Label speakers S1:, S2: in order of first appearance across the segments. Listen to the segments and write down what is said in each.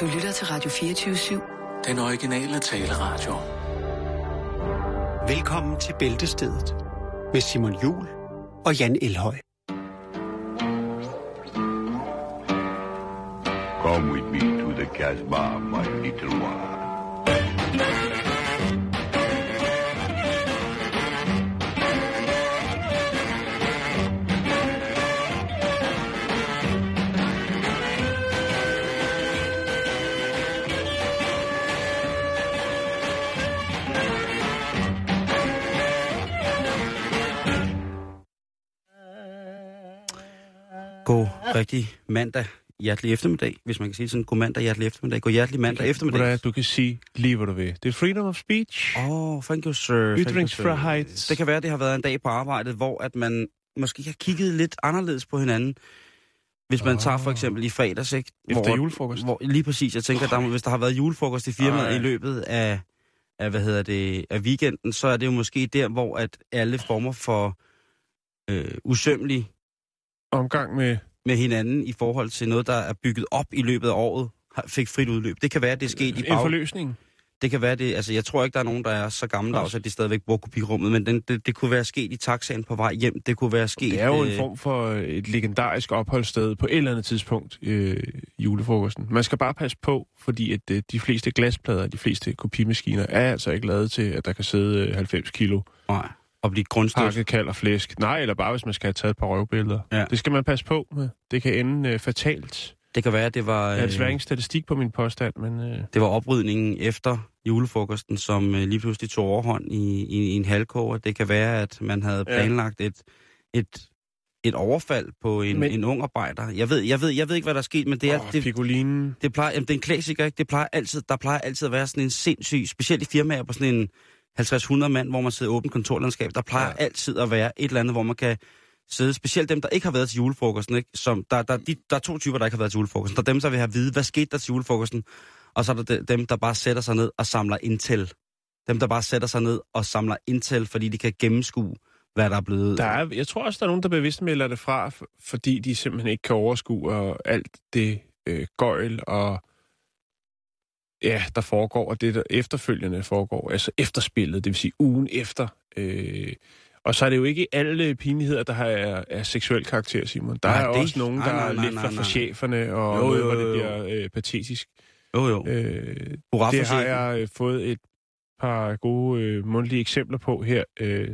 S1: Du lytter til Radio 24-7.
S2: Den originale taleradio.
S3: Velkommen til Bæltestedet med Simon Jul og Jan Elhøj.
S4: Come with me to the Casbah, my little one.
S5: Rigtig mandag, hjertelig eftermiddag, hvis man kan sige sådan. God mandag, hjertelig eftermiddag. God hjertelig mandag eftermiddag.
S6: Hvordan du kan sige lige, hvad du vil. Det er freedom of speech.
S5: Åh, oh, thank you, sir.
S6: Ytringsfrihed.
S5: Det kan være, det har været en dag på arbejdet, hvor at man måske har kigget lidt anderledes på hinanden. Hvis man oh. tager for eksempel i fredags, ikke?
S6: Efter
S5: hvor,
S6: julefrokost.
S5: Hvor, lige præcis. Jeg tænker, der, hvis der har været julefrokost i firmaet
S6: Ej.
S5: i løbet af, af, hvad hedder det, af weekenden, så er det jo måske der, hvor at alle former for øh, usømmelig
S6: Omgang med
S5: med hinanden i forhold til noget, der er bygget op i løbet af året, fik frit udløb. Det kan være, det er sket i
S6: en
S5: bag...
S6: forløsning.
S5: Det kan være, det... Altså, jeg tror ikke, der er nogen, der er så gammeldags, at de stadigvæk bruger kopirummet, men den, det, det kunne være sket i taxaen på vej hjem. Det kunne være sket...
S6: Det er jo en
S5: øh,
S6: form for et legendarisk opholdssted på et eller andet tidspunkt øh, i julefrokosten. Man skal bare passe på, fordi at øh, de fleste glasplader, de fleste kopimaskiner, er altså ikke lavet til, at der kan sidde øh, 90 kilo
S5: Nej, og blive grundstødt.
S6: pakket kald og flæsk. Nej, eller bare hvis man skal have taget et par røvbilleder.
S5: Ja.
S6: Det skal man passe på med. Det kan ende øh, fatalt.
S5: Det kan være, det var...
S6: Jeg har
S5: Øh,
S6: desværre ingen statistik på min påstand, men... Øh,
S5: det var oprydningen efter julefrokosten, som øh, lige pludselig tog overhånd i, i, i en halvkoger. Det kan være, at man havde
S6: Ja.
S5: planlagt et, et, et overfald på en,
S6: Men-
S5: en ung arbejder. Jeg ved, jeg, ved, jeg ved ikke, hvad der er sket, men det er...
S6: åh,
S5: det,
S6: Pigolinen.
S5: det plejer, jamen, det er en klassiker, ikke? Det plejer altid, der plejer altid at være sådan en sindssyg, specielt i firmaer på sådan en 50-100 mand, hvor man sidder i åbent kontorlandskab, der plejer ja. Altid at være et eller andet, hvor man kan sidde, specielt dem, der ikke har været til julefrokosten, ikke? Som, der, der, de, der er to typer, der ikke har været til julefrokosten. Der er dem, der vil have at vide, hvad skete der til julefrokosten, og så er der de- dem, der bare sætter sig ned og samler intel. Dem, der bare sætter sig ned og samler intel, fordi de kan gennemskue, hvad der er blevet...
S6: Der er, jeg tror også, der er nogen, der bevidst melder det fra, fordi de simpelthen ikke kan overskue og alt det øh, gøjl og ja, der foregår, og det der efterfølgende foregår, altså efterspillet, det vil sige ugen efter. Øh, og så er det jo ikke alle pinligheder, der har er, er seksuel karakter, Simon. Der
S5: Nej,
S6: er
S5: det-
S6: også nogen,
S5: nej,
S6: der
S5: nej,
S6: er
S5: nej,
S6: lidt
S5: nej,
S6: for,
S5: nej.
S6: for cheferne, og
S5: Jo, jo,
S6: hvor det
S5: jo, jo.
S6: bliver øh, patetisk.
S5: Jo, jo.
S6: Øh,
S5: Hurra
S6: det har jeg øh, fået et par gode øh, mundtlige eksempler på her øh,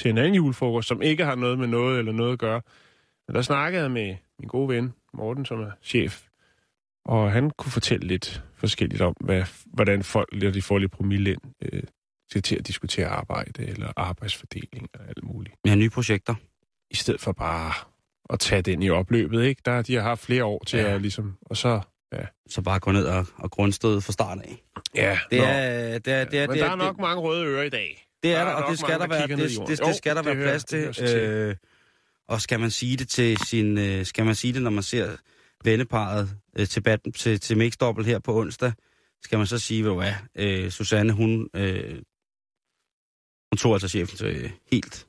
S6: til en anden julefrokost, som ikke har noget med noget eller noget at gøre. Men der snakkede jeg med min gode ven, Morten, som er chef, og han kunne fortælle lidt forskelligt om, hvad, hvordan folk, når de får lidt promille ind, øh, skal til at diskutere arbejde eller arbejdsfordeling og alt muligt.
S5: Har nye projekter.
S6: I stedet for bare at tage den i opløbet, ikke? Der, de har haft flere år til
S5: Ja.
S6: ja. at ligesom, og så...
S5: Så bare gå ned og, og grundstøde fra start af.
S6: Ja,
S5: Det er, det er, det er,
S6: Men
S5: det
S6: der
S5: er,
S6: er nok mange røde ører i dag.
S5: Det er
S6: Der
S5: der,
S6: er
S5: og det skal
S6: mange,
S5: der være, det, det, det,
S6: Jo,
S5: det skal der
S6: det
S5: være
S6: hører-
S5: plads
S6: det
S5: til. Øh, og skal man sige det til sin, øh, skal man sige det, når man ser venneparet øh, til, bad, til, til mixdobbel her på onsdag, skal man så sige, ved du hvad, øh, Susanne, hun, øh, hun tog altså chefen til, helt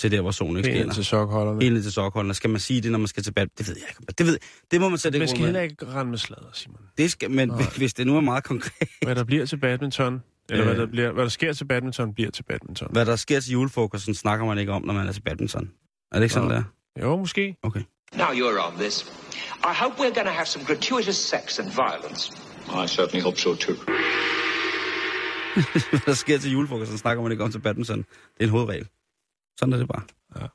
S5: til der, hvor solen ikke
S6: Helt
S5: skinner.
S6: til sokholderne.
S5: Helt til sokholdene. Skal man sige det, når man skal til bad? Det ved jeg ikke. Det, ved, det må man sætte
S6: Man skal heller ikke rende med sladder, Simon.
S5: Det skal, men
S6: Nej.
S5: hvis det nu er meget konkret,
S6: Hvad der bliver til badminton, eller hvad,
S5: Øh.
S6: der bliver, hvad der sker til badminton, bliver til badminton.
S5: hvad der sker til julefrokosten, snakker man ikke om, når man er til badminton. Er det ikke sådan, der?
S6: Jo, måske.
S5: Okay.
S7: Now you're on this. I hope we're going to have some gratuitous sex and violence.
S8: I certainly hope so too.
S5: hvad der sker til julefrokosten, snakker man ikke om til badminton. Det er en hovedregel. Sådan er det bare.
S6: Ja.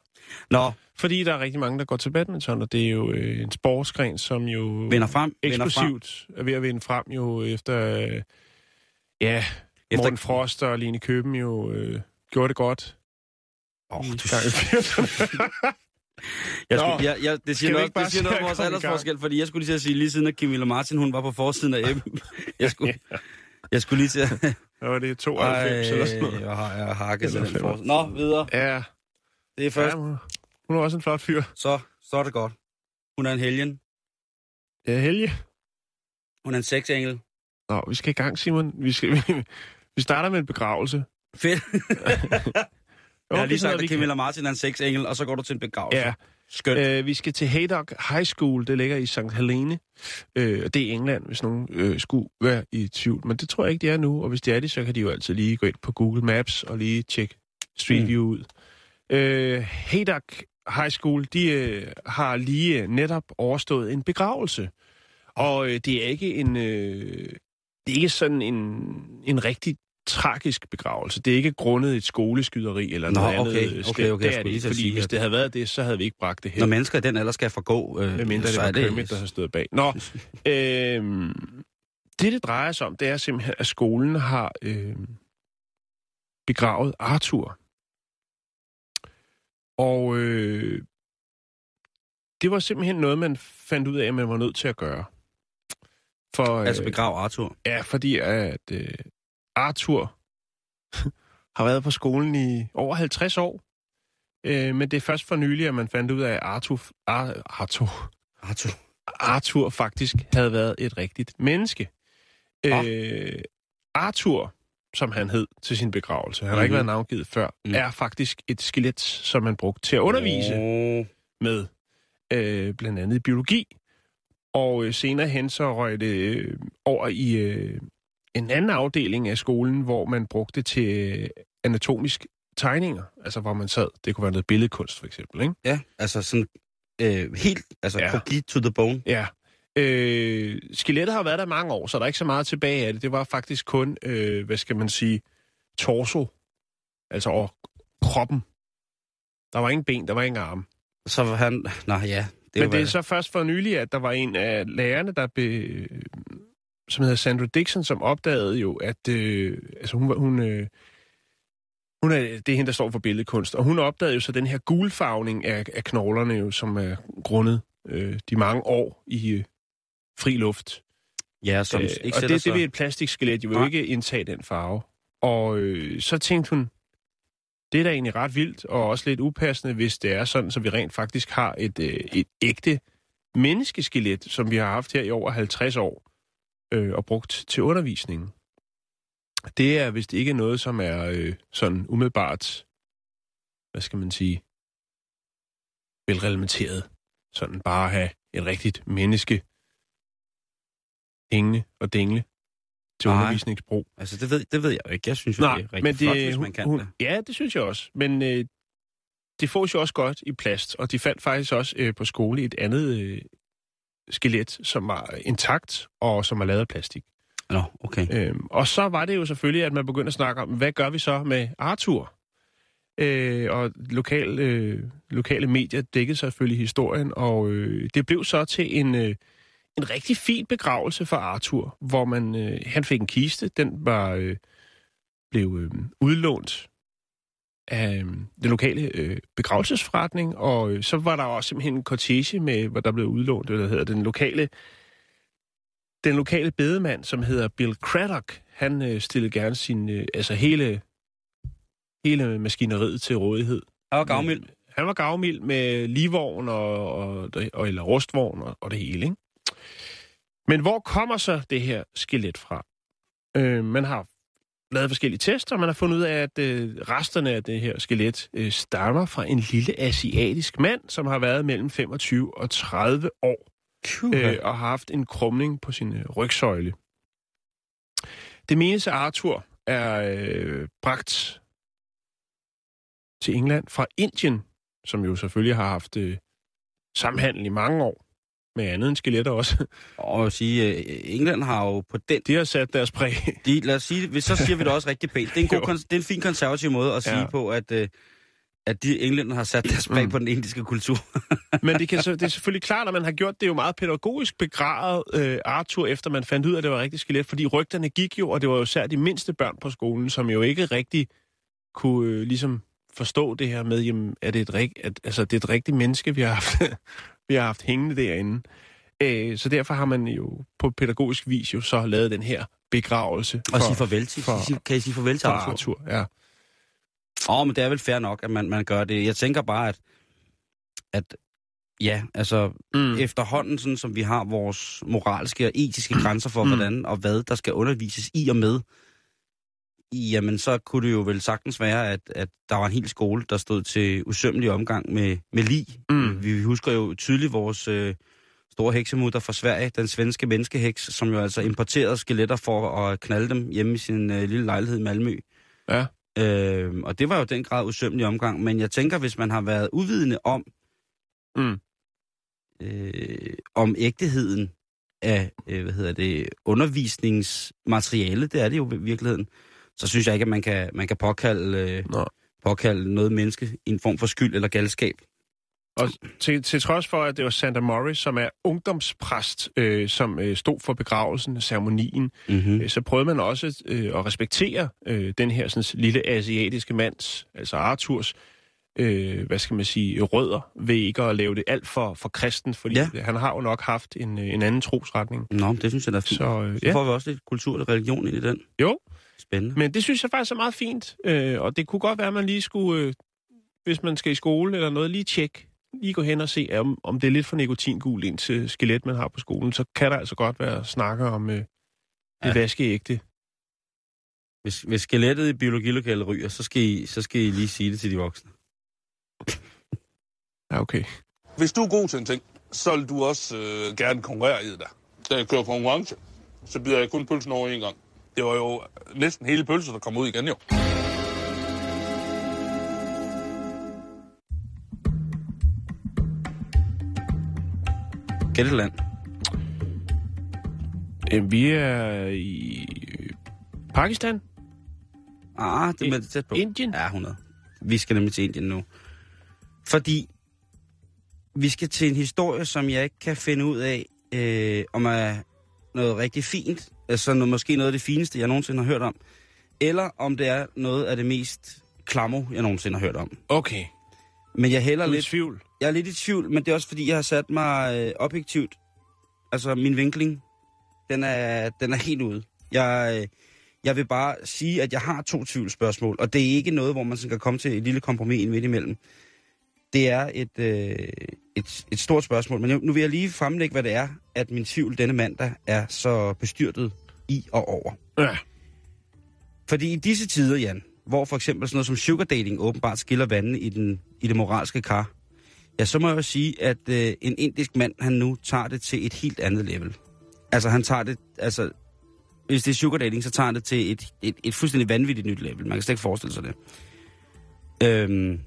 S5: Nå,
S6: Fordi der er rigtig mange, der går til badminton, og det er jo øh, en sportsgren, som jo
S5: vinder frem. Vinder frem.
S6: eksplosivt er ved at vinde frem jo efter... Øh, ja,
S5: Efter-.
S6: Morten Frost og Line Køben jo øh, gjorde det godt.
S5: Åh,
S6: i
S5: du,
S6: gang i 80'erne.
S5: jeg
S6: Nå.
S5: skulle, jeg, jeg, det siger noget, det siger noget om vores aldersforskel, fordi jeg skulle lige til at sige, lige siden at Camilla Martin, hun var på forsiden af M. Jeg skulle, jeg skulle lige til at...
S6: Hvad var det? 92 eller sådan noget?
S5: jeg har, jeg har hakket den
S6: 95.
S5: forside. Nå, videre.
S6: Ja,
S5: Det er først.
S6: ja hun, hun er også en flot fyr.
S5: Så, så er det godt. Hun er en helgen.
S6: Ja, Helge.
S5: Hun er en sexengel.
S6: Nå, vi skal i gang, Simon. Vi, skal, vi, vi starter med en begravelse.
S5: Fedt. Jeg har
S6: det
S5: lige sagt, at
S6: kan-
S5: Camilla Martin er en sexengel, og så går du til en begravelse.
S6: Ja,
S5: Skønt.
S6: Øh, vi skal til Haydock High School. Det ligger i St. Helene. Øh, og det er England, hvis nogen øh, skulle være i tvivl. Men det tror jeg ikke, de er nu. Og hvis de er det, så kan de jo altid lige gå ind på Google Maps og lige tjekke Street
S5: Mm.
S6: View ud. Øh, Haydock High School, de øh, har lige øh, netop overstået en begravelse. Og øh, det er ikke en... Øh, det er ikke sådan en, en rigtig tragisk begravelse. Det er ikke grundet et skoleskyderi eller
S5: Nå,
S6: noget
S5: okay,
S6: andet.
S5: okay, okay,
S6: det er det ikke, fordi
S5: sige,
S6: hvis det havde været det, så havde vi ikke bragt det her.
S5: Når mennesker i den alder skal forgå, øh,
S6: Med mindre det
S5: så
S6: var
S5: er det...
S6: Kermit, der har stået bag. Nå, øh, det det drejer sig om, det er simpelthen, at skolen har øh, begravet Arthur. Og øh, det var simpelthen noget, man fandt ud af, at man var nødt til at gøre. For,
S5: Altså
S6: øh,
S5: begrav Arthur.
S6: Ja, fordi at øh, Arthur har været på skolen i over 50 år. Øh, men det er først for nylig, at man fandt ud af, at Arthur, Ar, Arthur,
S5: Arthur.
S6: Arthur faktisk havde været et rigtigt menneske.
S5: Nå.
S6: Øh, Arthur, som han hed til sin begravelse, han har ikke
S5: Mhm.
S6: været navngivet før,
S5: Mm.
S6: er faktisk et skelet, som man brugte til at undervise
S5: Oh.
S6: med, øh, blandt andet i biologi. Og øh, senere hen så røg det øh, over i øh, en anden afdeling af skolen, hvor man brugte til anatomisk tegninger. Altså hvor man sad, det kunne være noget billedkunst for eksempel, ikke?
S5: Ja, altså sådan øh, helt, altså
S6: Ja.
S5: to the bone.
S6: Ja. Øh, skelettet har været der mange år, så der er ikke så meget tilbage af det. Det var faktisk kun, øh, hvad skal man sige, torso. Altså over kroppen. Der var ingen ben, der var ingen arme.
S5: Så var han... Nå ja, det
S6: Men det er så først for nylig, at der var en af lærerne, der be, som hedder Sandra Dixon, som opdagede jo, at øh, altså hun, hun, øh, hun er, det er hende, der står for billedkunst, og hun opdagede jo så den her gulfarvning af, af knoglerne, jo, som er grundet øh, de mange år i øh, fri luft.
S5: Ja, som
S6: Øh,
S5: ikke
S6: og det, det
S5: sig...
S6: vil et plastikskelet jo
S5: Nej.
S6: ikke indtage den farve. Og øh, så tænkte hun, det er da egentlig ret vildt, og også lidt upassende, hvis det er sådan, så vi rent faktisk har et, øh, et ægte menneskeskelet, som vi har haft her i over 50 år, øh, og brugt til undervisningen. Det er vist ikke noget, som er øh, sådan umiddelbart, hvad skal man sige, velrelementeret. Sådan bare at have et rigtigt menneske hængende og dingle til
S5: Nej.
S6: undervisningsbrug.
S5: Altså, det ved, det ved jeg jo ikke. Jeg synes jo,
S6: Nej,
S5: det er rigtig
S6: men det,
S5: flot, hvis man kan
S6: hun,
S5: det.
S6: Ja, det synes jeg også. Men øh, det fås jo også godt i plast, og de fandt faktisk også øh, på skole et andet øh, skelet, som var intakt og som var lavet af plastik.
S5: Nå, okay.
S6: Øhm, og så var det jo selvfølgelig, at man begyndte at snakke om, hvad gør vi så med Arthur? Øh, og lokal, øh, lokale medier dækkede selvfølgelig historien, og øh, det blev så til en, øh, en rigtig fin begravelse for Arthur, hvor man øh, han fik en kiste, den var øh, blev øh, udlånt af øh, den lokale øh, begravelsesforretning, og øh, så var der også simpelthen en cortege med, hvor der blev udlånt, hvad der hedder, den lokale den lokale bedemand, som hedder Bill Craddock, han øh, stillede gerne sin, øh, altså hele, hele maskineriet til rådighed.
S5: Og gavmild.
S6: Han var gavmild med livvogn og, og, og eller rustvogn og, og det hele, ikke? Men hvor kommer så det her skelet fra? Øh, man har lavet forskellige tester, og man har fundet ud af, at øh, resterne af det her skelet øh, stammer fra en lille asiatisk mand, som har været mellem 25 og 30 år øh, og har haft en krumning på sin øh, rygsøjle. Det menes, at Arthur er øh, bragt til England fra Indien, som jo selvfølgelig har haft øh, samhandel i mange år med andet end skeletter også.
S5: Og at sige, øh, England har jo på den...
S6: De har sat deres præg.
S5: De, lad os sige, så siger vi det også rigtig pænt. Det er en, god, det er en fin konservativ måde at sige
S6: Ja.
S5: på, at, øh, at de englænder har sat deres præg
S6: Mm.
S5: på den indiske kultur.
S6: Men det, kan så, det er selvfølgelig klart, at man har gjort det jo meget pædagogisk begravet øh, Arthur, efter man fandt ud af, at det var rigtig skelet. Fordi rygterne gik jo, og det var jo især de mindste børn på skolen, som jo ikke rigtig kunne øh, ligesom forstå det her med, jamen, er det et, rig, at, altså, det er et rigtigt menneske, vi har haft, vi har haft hængende derinde. Øh, så derfor har man jo på pædagogisk vis jo så lavet den her begravelse
S5: Og sige farvel til.
S6: for-
S5: For, kan I sige farvel til
S6: for
S5: Arthur?
S6: Arthur. Ja.
S5: Åh, oh, men det er vel fair nok, at man, man gør det. Jeg tænker bare, at, at ja, altså
S6: Mm.
S5: efterhånden, sådan som vi har vores moralske og etiske grænser for,
S6: Mm.
S5: hvordan og hvad der skal undervises i og med Jamen, så kunne det jo vel sagtens være, at, at der var en hel skole, der stod til usømmelig omgang med, med lig.
S6: Mm.
S5: Vi husker jo tydeligt vores øh, store heksemutter fra Sverige, den svenske menneskeheks, som jo altså importerede skeletter for at knalde dem hjemme i sin øh, lille lejlighed i Malmø.
S6: Ja.
S5: Øh, og det var jo den grad usømmelig omgang. Men jeg tænker, hvis man har været uvidende om,
S6: Mm.
S5: øh, om ægteheden af, øh, hvad hedder det, undervisningsmateriale, det er det jo i virkeligheden, så synes jeg ikke, at man kan, man kan påkalde, øh, påkalde noget menneske i en form for skyld eller galskab.
S6: Og til, til trods for, at det var Santa Morris, som er ungdomspræst, øh, som øh, stod for begravelsen, ceremonien,
S5: Mm-hmm.
S6: øh, så prøvede man også øh, at respektere øh, den her sådan, lille asiatiske mands, altså Arthurs, øh, hvad skal man sige, rødder, ved ikke at lave det alt for, for kristen, fordi
S5: Ja.
S6: ja. han har jo nok haft en, øh, en anden trosretning.
S5: Nå, det synes jeg da er fint. Så,
S6: øh,
S5: så
S6: ja,
S5: får vi også lidt kultur og religion ind i den.
S6: jo,
S5: Spændende.
S6: men det synes jeg faktisk er meget fint, øh, og det kunne godt være, at man lige skulle, øh, hvis man skal i skole eller noget, lige tjekke, lige gå hen og se, om, om det er lidt for nikotingul ind til skelet, man har på skolen, så kan der altså godt være snakker om øh, det
S5: Ja.
S6: vaskeægte.
S5: Hvis, hvis skelettet i biologilokalet ryger, så skal, I, så skal I lige sige det til de voksne.
S6: Ja, okay.
S9: Hvis du er god til en ting, så vil du også øh, gerne konkurrere i det der. Da jeg kører konkurrence, så bider jeg kun pølsen over en gang. Det var jo næsten hele pølsen, der kom ud igen jo.
S5: Gætteland.
S6: Øh, vi er i Pakistan,
S5: Ah, det er tæt på.
S6: Indien.
S5: Ja, 100. Vi skal nemlig til Indien nu. Fordi vi skal til en historie, som jeg ikke kan finde ud af, øh, om er noget rigtig fint, altså noget, måske noget af det fineste, jeg nogensinde har hørt om, eller om det er noget af det mest klammo, jeg nogensinde har hørt om.
S6: Okay.
S5: Men jeg hælder
S6: Du er i
S5: lidt,
S6: tvivl.
S5: jeg er lidt i tvivl, men det er også fordi, jeg har sat mig øh, objektivt, altså min vinkling, den er, den er helt ude. Jeg, øh, jeg vil bare sige, at jeg har to tvivlsspørgsmål, og det er ikke noget, hvor man sådan kan komme til et lille kompromis midt imellem. Det er et, øh, et, et stort spørgsmål, men nu vil jeg lige fremlægge, hvad det er, at min tvivl denne mandag er så bestyrtet i og over.
S6: Ja.
S5: Fordi i disse tider, Jan, hvor for eksempel sådan noget som sugar dating åbenbart skiller vandene i, den, i det moralske kar, ja, så må jeg jo sige, at øh, en indisk mand, han nu tager det til et helt andet level. Altså, han tager det, altså, hvis det er sugar dating, så tager han det til et, et, et fuldstændig vanvittigt nyt level. Man kan slet ikke forestille sig det. Øhm,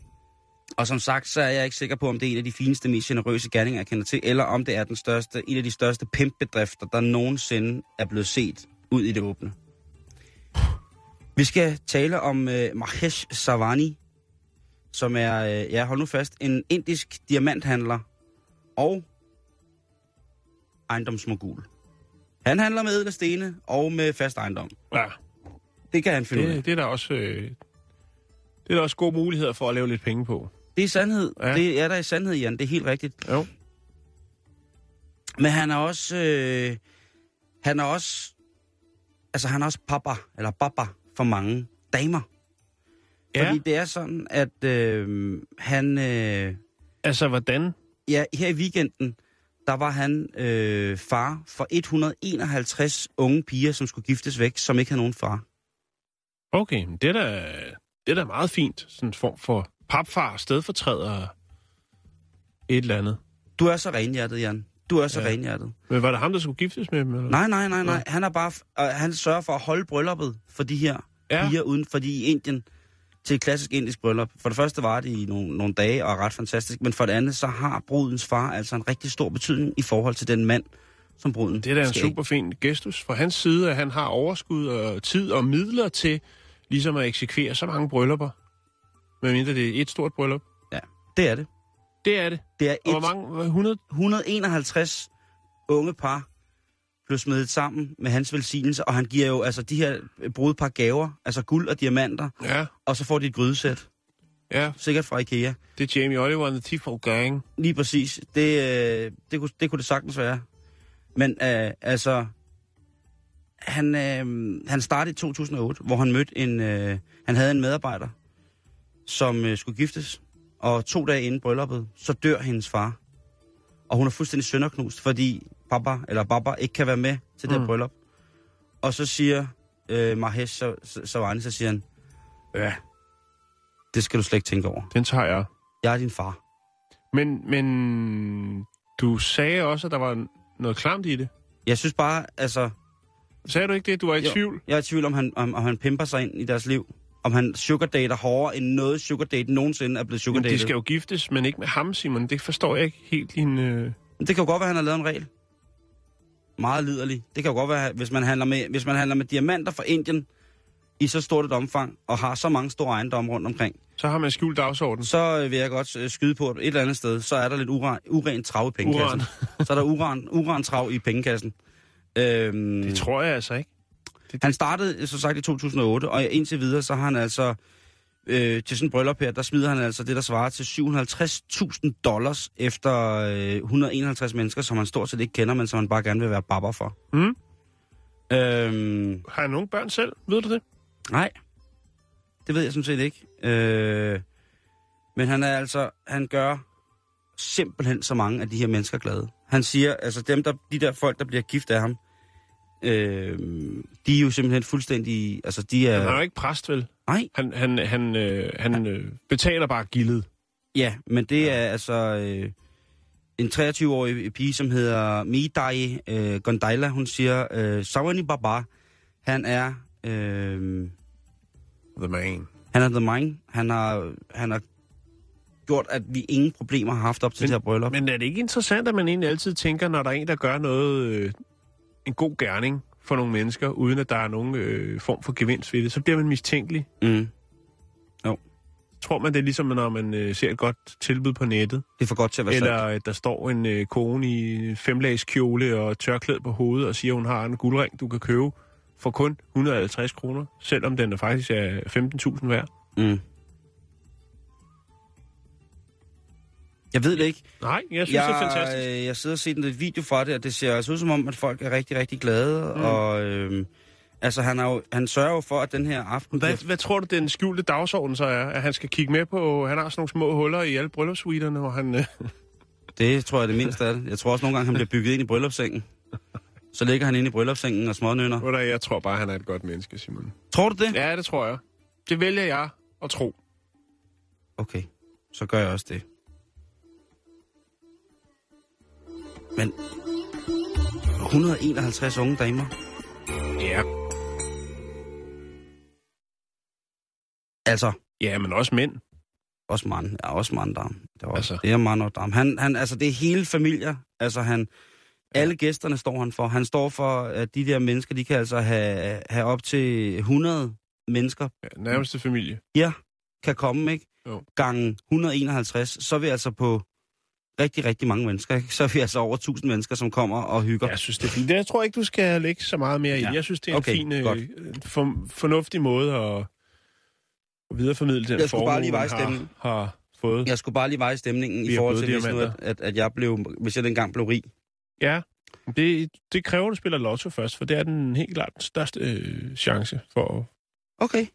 S5: og som sagt, så er jeg ikke sikker på, om det er en af de fineste, mest generøse gerninger, jeg kender til, eller om det er den største, en af de største pimpbedrifter, der nogensinde er blevet set ud i det åbne. Vi skal tale om uh, Mahesh Savani, som er, uh, ja, hold nu fast, en indisk diamanthandler og ejendomsmogul. Han handler med ædle stene og med fast ejendom.
S6: ja.
S5: Det kan han finde ud af.
S6: Det, det er der også... Øh, det er der også gode muligheder for at lave lidt penge på.
S5: Det er sandhed. Ja. Det er der i sandhed, Jan. Det er helt rigtigt.
S6: Jo.
S5: Men han er også... Øh, han er også... Altså, han er også papa, eller baba for mange damer.
S6: Ja.
S5: Fordi det er sådan, at øh, han... Øh,
S6: Altså, hvordan?
S5: ja, her i weekenden, der var han øh, far for 151 unge piger, som skulle giftes væk, som ikke havde nogen far.
S6: Okay, det er da, det er da meget fint. Sådan en form for papfar, stedfortræder, et eller andet.
S5: Du er så renhjertet, Jan. Du er så ja. Renhjertet.
S6: Men var det ham, der skulle giftes med dem? Eller?
S5: Nej, nej, nej, nej. Han er bare, øh, han sørger for at holde brylluppet for de her
S6: Ja.
S5: piger uden, fordi i Indien til et klassisk indisk bryllup. For det første var det i nogle, nogle dage og ret fantastisk, men for det andet så har brudens far altså en rigtig stor betydning i forhold til den mand, som bruden
S6: Det er da en super fin gestus fra hans side, at han har overskud og tid og midler til ligesom at eksekvere så mange bryllupper. Medmindre det er et stort bryllup.
S5: Ja, det er det.
S6: Det er det.
S5: Det er
S6: Og hvor
S5: et,
S6: mange? Hvor 100?
S5: 151 unge par blev smedet sammen med hans velsignelse, og han giver jo altså de her brudepar gaver, altså guld og diamanter,
S6: Ja,
S5: og så får de et grydesæt,
S6: ja.
S5: sikkert fra Ikea.
S6: Det er Jamie Oliver and the Tifo Gang.
S5: Lige præcis. Det, øh, det, kunne, det kunne det sagtens være. Men øh, altså, han, øh, han startede i 2008, hvor han mødte en, øh, han havde en medarbejder, som øh, skulle giftes. Og to dage inden brylluppet, så dør hendes far. Og hun er fuldstændig sønderknust, fordi papa eller baba ikke kan være med til det
S6: Mm.
S5: bryllup. Og så siger øh, Mahesh Savani, så siger han, ja, det skal du slet ikke tænke over.
S6: Den tager jeg.
S5: Jeg er din far.
S6: Men, men du sagde også, at der var noget klamt i det.
S5: Jeg synes bare, altså,
S6: Sagde du ikke det? Du var i
S5: Jo.
S6: tvivl?
S5: jeg er i tvivl om, han, om, om han pimper sig ind i deres liv. Om han sugardater hårdere end noget sugardate nogensinde er blevet
S6: Men
S5: sugardatet.
S6: de skal jo giftes, men ikke med ham, Simon. Det forstår jeg ikke helt din... Øh...
S5: Men Det kan jo godt være, at han har lavet en regel. Meget liderlig. Det kan jo godt være, hvis man handler med, hvis man handler med diamanter fra Indien i så stort et omfang, og har så mange store ejendomme rundt omkring,
S6: Så har man skjult dagsorden.
S5: så øh, vil jeg godt øh, skyde på, at et eller andet sted, så er der lidt uran, uren trav i pengekassen. så er der uran, uran trav i pengekassen. Øhm,
S6: Det tror jeg altså ikke.
S5: Han startede, som sagt, i 2008, og indtil videre, så har han altså, øh, til sådan en bryllup her, der smider han altså det, der svarer til 750.000 dollars efter øh, 151 mennesker, som han stort set ikke kender, men som han bare gerne vil være babber for.
S6: Mm.
S5: Øhm,
S6: Har han nogle børn selv? Ved du det?
S5: nej, det ved jeg sådan set ikke. Øh, men han er altså, han gør simpelthen så mange af de her mennesker glade. Han siger, altså dem der, de der folk, der bliver gift af ham, øh, de er jo simpelthen fuldstændig, altså de er...
S6: Han er jo ikke præst, vel?
S5: Nej,
S6: Han, han, han, øh, han øh, betaler bare gildet.
S5: Ja, men det er altså øh, en 23-årig pige, som hedder Midai øh, Gondaila. Hun siger, øh, Sawani Baba, han er, øh,
S6: The man.
S5: han er the mind. Han har, han har gjort, at vi ingen problemer har haft op til
S6: Men-
S5: det her bryllup.
S6: Men er det ikke interessant, at man egentlig altid tænker, når der er en, der gør noget, øh, en god gerning for nogle mennesker, uden at der er nogen øh, form for gevinst ved det, så bliver man mistænkelig.
S5: Mm.
S6: Tror man, det er ligesom, når man øh, ser et godt tilbud på nettet,
S5: Det er for godt til at være
S6: eller
S5: sandt.
S6: at der står en øh, kone i femlags kjole og tørklæde på hovedet og siger, at hun har en guldring, du kan købe for kun 150 kroner, selvom den er faktisk er 15.000 værd.
S5: Mm. Jeg ved det ikke.
S6: Nej, jeg synes,
S5: jeg,
S6: det er fantastisk.
S5: øh, Jeg sidder og set en video fra det, og det ser altså ud som om, at folk er rigtig, rigtig glade. Mm. Og øh, altså, han, har jo, han sørger jo for, at den her aften...
S6: Hvad,
S5: bliver-
S6: hvad tror du, den skjulte dagsorden så er? At han skal kigge med på... Han har sådan nogle små huller i alle bryllupssuiterne, hvor han... Øh,
S5: Det tror jeg er det mindste af det. Jeg tror også nogle gange, han bliver bygget ind i bryllupssengen. Så ligger han inde i bryllupssengen og smånønner.
S6: Jeg tror bare, han er et godt menneske, Simon.
S5: Tror du det?
S6: Ja, det tror jeg. Det vælger jeg at tro.
S5: Okay, så gør jeg også det. Men 151 unge damer.
S6: Ja.
S5: Altså,
S6: Ja, men også mænd.
S5: også mand. Ja, også mand dam. Det også,
S6: Altså.
S5: det er mand og dam. Han, han, altså, det er hele familier. Altså, han, alle gæsterne står han for. Han står for, at de der mennesker, de kan altså have, have op til 100 mennesker
S6: Ja, nærmeste familie.
S5: kan komme, ikke?
S6: Jo.
S5: Gange 151, så er vi altså på rigtig, rigtig mange mennesker, ikke? Så er vi altså over 1000 mennesker, som kommer og hygger.
S6: Jeg synes, det er fint. Jeg tror ikke, du skal lægge så meget mere i.
S5: Ja.
S6: Jeg synes, det er
S5: Okay,
S6: en fin,
S5: godt.
S6: øh, for, fornuftig måde at, at videreformidle den
S5: Jeg skulle bare lige veje
S6: har, har fået.
S5: Jeg skulle bare lige veje stemningen i forhold til, hvis, nu, at, at, at jeg blev, hvis jeg dengang blev rig.
S6: Ja, det, det kræver, at du spiller lotto først, for det er den helt klart den største øh, chance for at...
S5: Okay.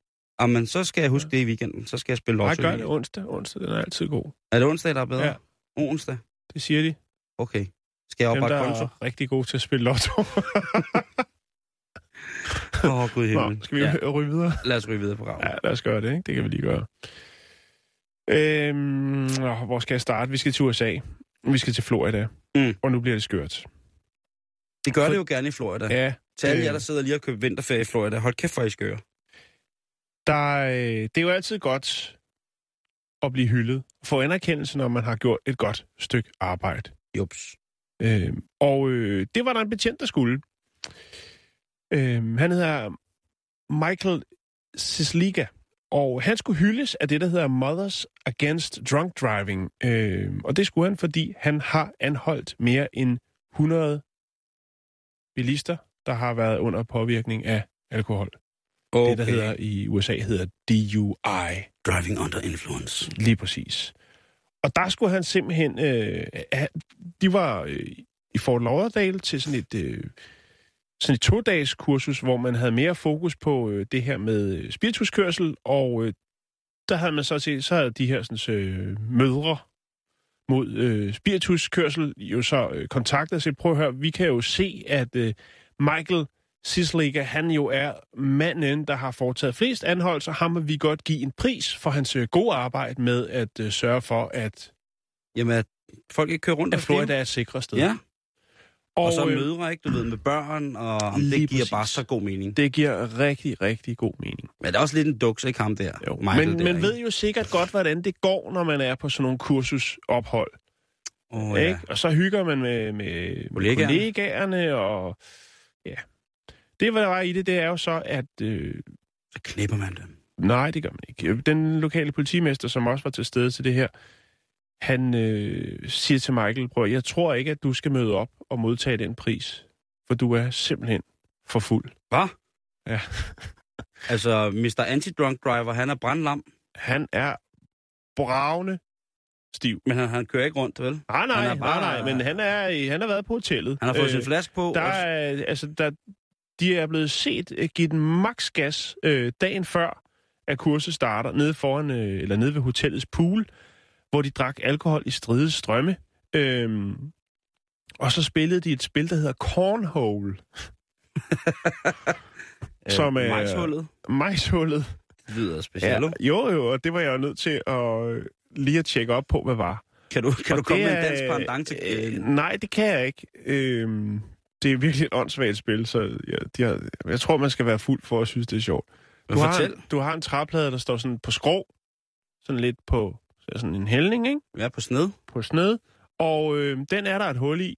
S5: Jamen, så skal jeg huske det i weekenden. Så skal jeg spille lotto.
S6: gør
S5: i-
S6: det onsdag. Onsdag, den er altid god.
S5: Er det onsdag, der er bedre?
S6: Ja.
S5: Onsdag?
S6: Det siger de.
S5: Okay. Skal jeg
S6: Dem,
S5: oprette
S6: der
S5: konto?
S6: er rigtig gode til at spille lotto.
S5: Åh, oh, gud
S6: Nå, skal vi
S5: ja.
S6: ryge videre?
S5: Lad os ryge videre på raven.
S6: Ja, lad os gøre det, ikke? Det kan vi lige gøre. Øhm, åh, hvor skal jeg starte? Vi skal til USA. Vi skal til Florida.
S5: Mm.
S6: Og nu bliver det skørt.
S5: Det gør
S6: For-
S5: det jo gerne i Florida.
S6: Ja,
S5: Til alle
S6: øh,
S5: jer, der sidder lige og køber vinterferie i Florida. Hold kæft, for I skøre.
S6: der, øh, det er jo altid godt at blive hyldet. Få anerkendelse, når man har gjort et godt stykke arbejde.
S5: Jups.
S6: Øh, og øh, det var der en betjent, der skulle. Øh, han hedder Michael Sisliga, og han skulle hyldes af det, der hedder Mothers Against Drunk Driving. Øh, og det skulle han, fordi han har anholdt mere end 100 bilister, der har været under påvirkning af alkohol. Okay. Det, der hedder i USA, hedder DUI.
S5: Driving under influence.
S6: Lige præcis. Og der skulle han simpelthen... Øh, de var øh, i Fort Lauderdale til sådan et, øh, sådan et to-dages kursus, hvor man havde mere fokus på øh, det her med øh, spirituskørsel, og øh, der havde man så set, så havde de her sådan, øh, mødre mod øh, spirituskørsel jo så øh, kontaktet sagt, prøv at høre, vi kan jo se, at øh, Michael Sisliga, han jo er manden, der har foretaget flest anholdelser. Ham vil vi godt give en pris for hans øh, gode arbejde med at øh, sørge for, at,
S5: Jamen, at folk ikke kører rundt og Florida.
S6: Er et sikre sted.
S5: Ja, og, og så
S6: øh,
S5: mødre, ikke? Du ved, med børn, og det giver
S6: præcis.
S5: bare så god mening.
S6: det giver rigtig, rigtig god mening.
S5: Men det er også lidt en duks, ikke ham der?
S6: Jo.
S5: Michael
S6: Men
S5: der,
S6: man
S5: ikke?
S6: ved jo sikkert godt, hvordan det går, når man er på sådan nogle kursusophold. Oh,
S5: ja.
S6: ikke? Og så hygger man med, med, med
S5: Kollegaerne.
S6: kollegaerne, og ja. Det, hvad der var i det, det er jo så, at... Øh,
S5: Så knipper man dem.
S6: nej, det gør man ikke. Den lokale politimester, som også var til stede til det her, han øh, siger til Michael, prøv, jeg tror ikke, at du skal møde op og modtage den pris, for du er simpelthen for fuld.
S5: Hvad?
S6: Ja.
S5: altså, Mr. Anti-Drunk Driver, han er brandlam,
S6: Han er bravende stiv.
S5: men han, han kører ikke rundt, vel?
S6: Nej, nej,
S5: Han er
S6: nej,
S5: bare-
S6: nej, men han, er, han har været på hotellet.
S5: Han har fået øh,
S6: Øh,
S5: sin flaske på.
S6: Der er, altså, der, de er blevet set øh, give den maks gas øh, dagen før, at kurset starter, nede, foran, øh, eller nede ved hotellets pool, hvor de drak alkohol i stride strømme. Øhm, og så spillede de et spil, der hedder Cornhole. som er-
S5: Majshullet.
S6: Majshullet.
S5: Det lyder specielt.
S6: Ja, jo, jo, og det var jeg jo nødt til at øh, lige at tjekke op på, hvad var.
S5: Kan du, kan
S6: Og
S5: du komme
S6: det
S5: med en
S6: er-
S5: dansk pendant til...
S6: Øh,
S5: Øh,
S6: nej, det kan jeg ikke. Øhm, det er virkelig et åndssvagt spil, så jeg, de har, jeg tror, man skal være fuld for at synes, det er sjovt. Du har, en- du har en træplade, der står sådan på skrå, sådan lidt på sådan en hældning, ikke?
S5: Ja, på sned.
S6: på sned, og øh, den er der et hul i.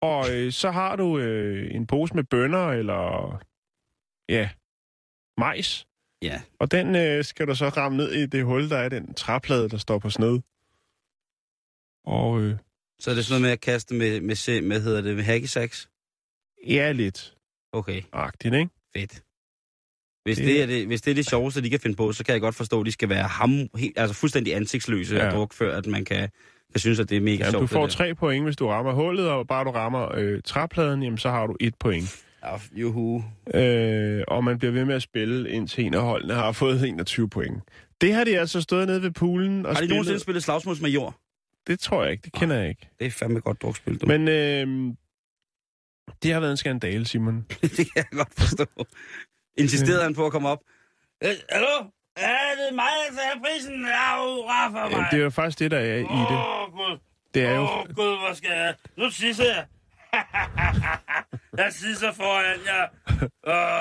S6: Og øh, så har du øh, en pose med bønner eller ja, majs.
S5: Ja.
S6: Og den øh, skal du så ramme ned i det hul, der er den træplade, der står på sned. Og øh,
S5: Så er det sådan noget med at kaste med, med, med hedder det, med hacky
S6: ja, lidt
S5: Okay,
S6: agtigt, ikke?
S5: fedt. Hvis
S6: Det-
S5: det, er det, hvis det er det sjoveste, de kan finde på, så kan jeg godt forstå, at de skal være ham, helt, altså fuldstændig ansigtsløse ja. Af druk, før at man kan, kan synes, at det er mega
S6: Ja,
S5: sjovt.
S6: du får tre point, hvis du rammer hullet, og bare du rammer øh, træpladen, jamen, så har du et point.
S5: Ja, juhu.
S6: Øh, og man bliver ved med at spille, indtil en af holdene har fået 21 point. Det har de altså stået nede ved poolen og
S5: Har de
S6: spillet.
S5: nogensinde spillet slagsmålsmajor?
S6: Det tror jeg ikke, det kender jeg ikke.
S5: Det er fandme godt drukspil, du.
S6: Men øh, det har været en skandale, Simon.
S5: det kan jeg godt forstå. Insisterede han på at komme op? Øh, hallo? Er det mig, der tager prisen? Ja, hurra for
S6: Ja,
S5: mig.
S6: det er jo faktisk det, der er i det.
S5: Åh, Gud.
S6: Det er jo...
S5: Åh, Gud, hvor skal jeg... Nu tisser jeg. jeg tisser foran jer.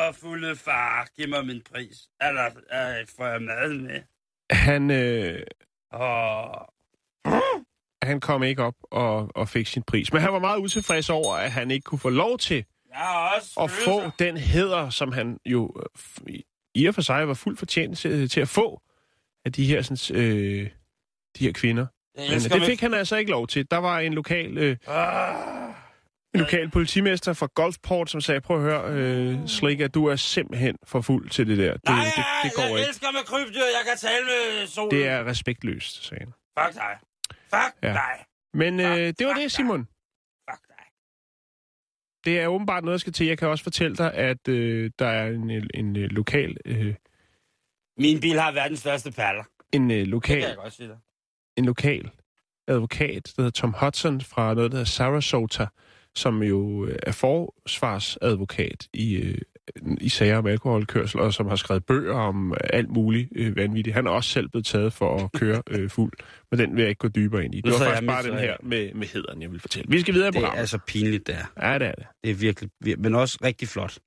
S5: Åh, fulde far, giv mig min pris. Eller øh, får jeg maden med?
S6: Han, øh,
S5: Åh,
S6: han kom ikke op og, og fik sin pris. Men han var meget utilfreds over, at han ikke kunne få lov til at få den heder, som han jo øh, i- og for sig var fuldt fortjent til, til at få af de her, sådan, øh, de her kvinder. Men det fik han altså ikke lov til. Der var en lokal, øh,
S5: Ah,
S6: en lokal politimester fra Golfport, som sagde, prøv at høre, øh, Slikker, du er simpelthen for fuld til det der. Det,
S5: nej,
S6: det, det går
S5: jeg
S6: ikke.
S5: elsker med krybdyr. Jeg kan tale med solen.
S6: Det er respektløst, sagde han.
S5: Fuck dig. Fuck
S6: Ja.
S5: dig.
S6: Men øh,
S5: Fuck,
S6: det var det,
S5: dig.
S6: Simon.
S5: Fuck dig.
S6: Det er åbenbart noget, jeg skal til. Jeg kan også fortælle dig, at øh, der er en, en, en øh, lokal, øh,
S5: Min bil har verdens største paller.
S6: en, øh,
S5: Det
S6: lokal,
S5: kan jeg godt sige dig.
S6: en lokal advokat, der hedder Tom Hudson fra noget, der hedder Sarasota, som jo øh, er forsvarsadvokat i, øh, i sager om alkoholkørsel, og som har skrevet bøger om alt muligt øh, vanvittigt. Han er også selv blevet taget for at køre øh, fuld, men den vil jeg ikke gå dybere ind i. Det var faktisk bare den her med, med hederen, jeg vil fortælle. Vi skal videre i
S5: Det er altså pinligt, der.
S6: Ja, det er det.
S5: Det er virkelig, vir- men også rigtig flot.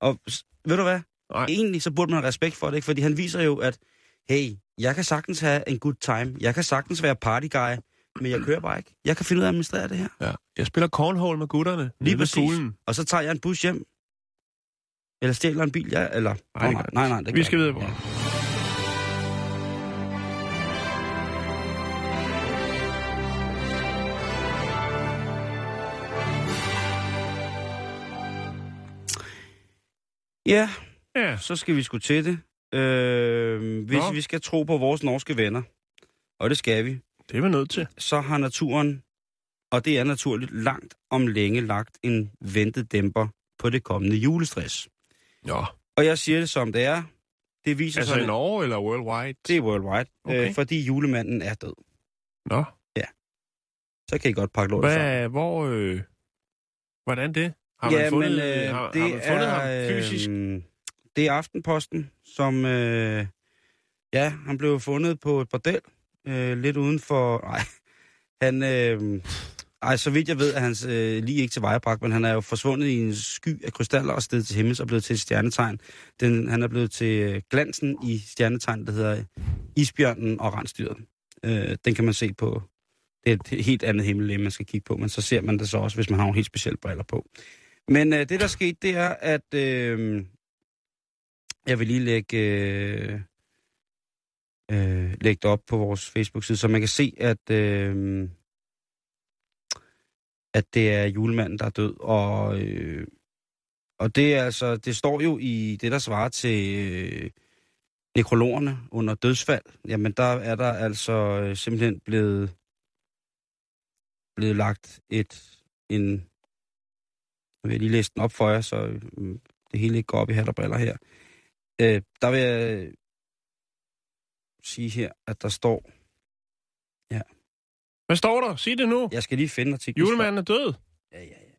S5: Og ved du hvad?
S6: Nej.
S5: Egentlig så burde man have respekt for det, ikke? fordi han viser jo, at hey, jeg kan sagtens have en good time. Jeg kan sagtens være party guy, men jeg kører bare ikke. Jeg kan finde ud af at administrere det her.
S6: Ja. Jeg spiller cornhole med gutterne.
S5: Lige præcis.
S6: poolen.
S5: Og så tager jeg en bus hjem. Eller stjæler en bil, ja, eller...
S6: Nej,
S5: nej, nej, nej, det
S6: Vi skal videre
S5: ikke.
S6: programmet.
S5: Ja,
S6: Ja,
S5: så skal vi sgu til det. Øh, hvis
S6: Nå.
S5: vi skal tro på vores norske venner, og det skal vi,
S6: det er vi nødt til.
S5: så har naturen, og det er naturligt, langt om længe lagt en ventet dæmper på det kommende julestress.
S6: Ja.
S5: Og jeg siger det som det er. Det viser
S6: Altså
S5: sig,
S6: i Norge eller worldwide?
S5: det er worldwide,
S6: Okay.
S5: øh, fordi julemanden er død.
S6: Nå.
S5: Så kan I godt pakke lortet sammen.
S6: Hvad, hvor, øh, hvordan det? Har man
S5: ja,
S6: fundet,
S5: men,
S6: øh,
S5: øh,
S6: har,
S5: det
S6: har man fundet
S5: er,
S6: ham fysisk?
S5: Øh, det er Aftenposten, som... Øh, ja, han blev fundet på et bordel, øh, lidt uden for... Nej, han... Øh, ej, så vidt jeg ved, at hans øh, lige ikke til vejebragt, men han er jo forsvundet i en sky af krystaller og sted til himmels og blevet til et stjernetegn. Den, han er blevet til øh, glansen i stjernetegn, der hedder Isbjørnen og Rensdyret. Øh, den kan man se på. Det er et helt andet himmel, man skal kigge på, men så ser man det så også, hvis man har nogle helt specielle briller på. Men øh, det, der skete, det er, at øh, jeg vil lige lægge, øh, øh, lægge det op på vores Facebook-side, så man kan se, at, øh, at det er julemanden, der er død. Og, øh, og det er altså, det står jo i det, der svarer til øh, nekrologerne under dødsfald. Jamen, der er der altså øh, simpelthen blevet, blevet lagt et, en, nu vil jeg lige læse den op for jer, så øh, det hele ikke går op i hat og briller her. Øh, der vil jeg sige her, at der står...
S6: Hvad står der? Sig det nu.
S5: Jeg skal lige finde artiklen.
S6: Julemanden er død.
S5: Ja, ja, ja.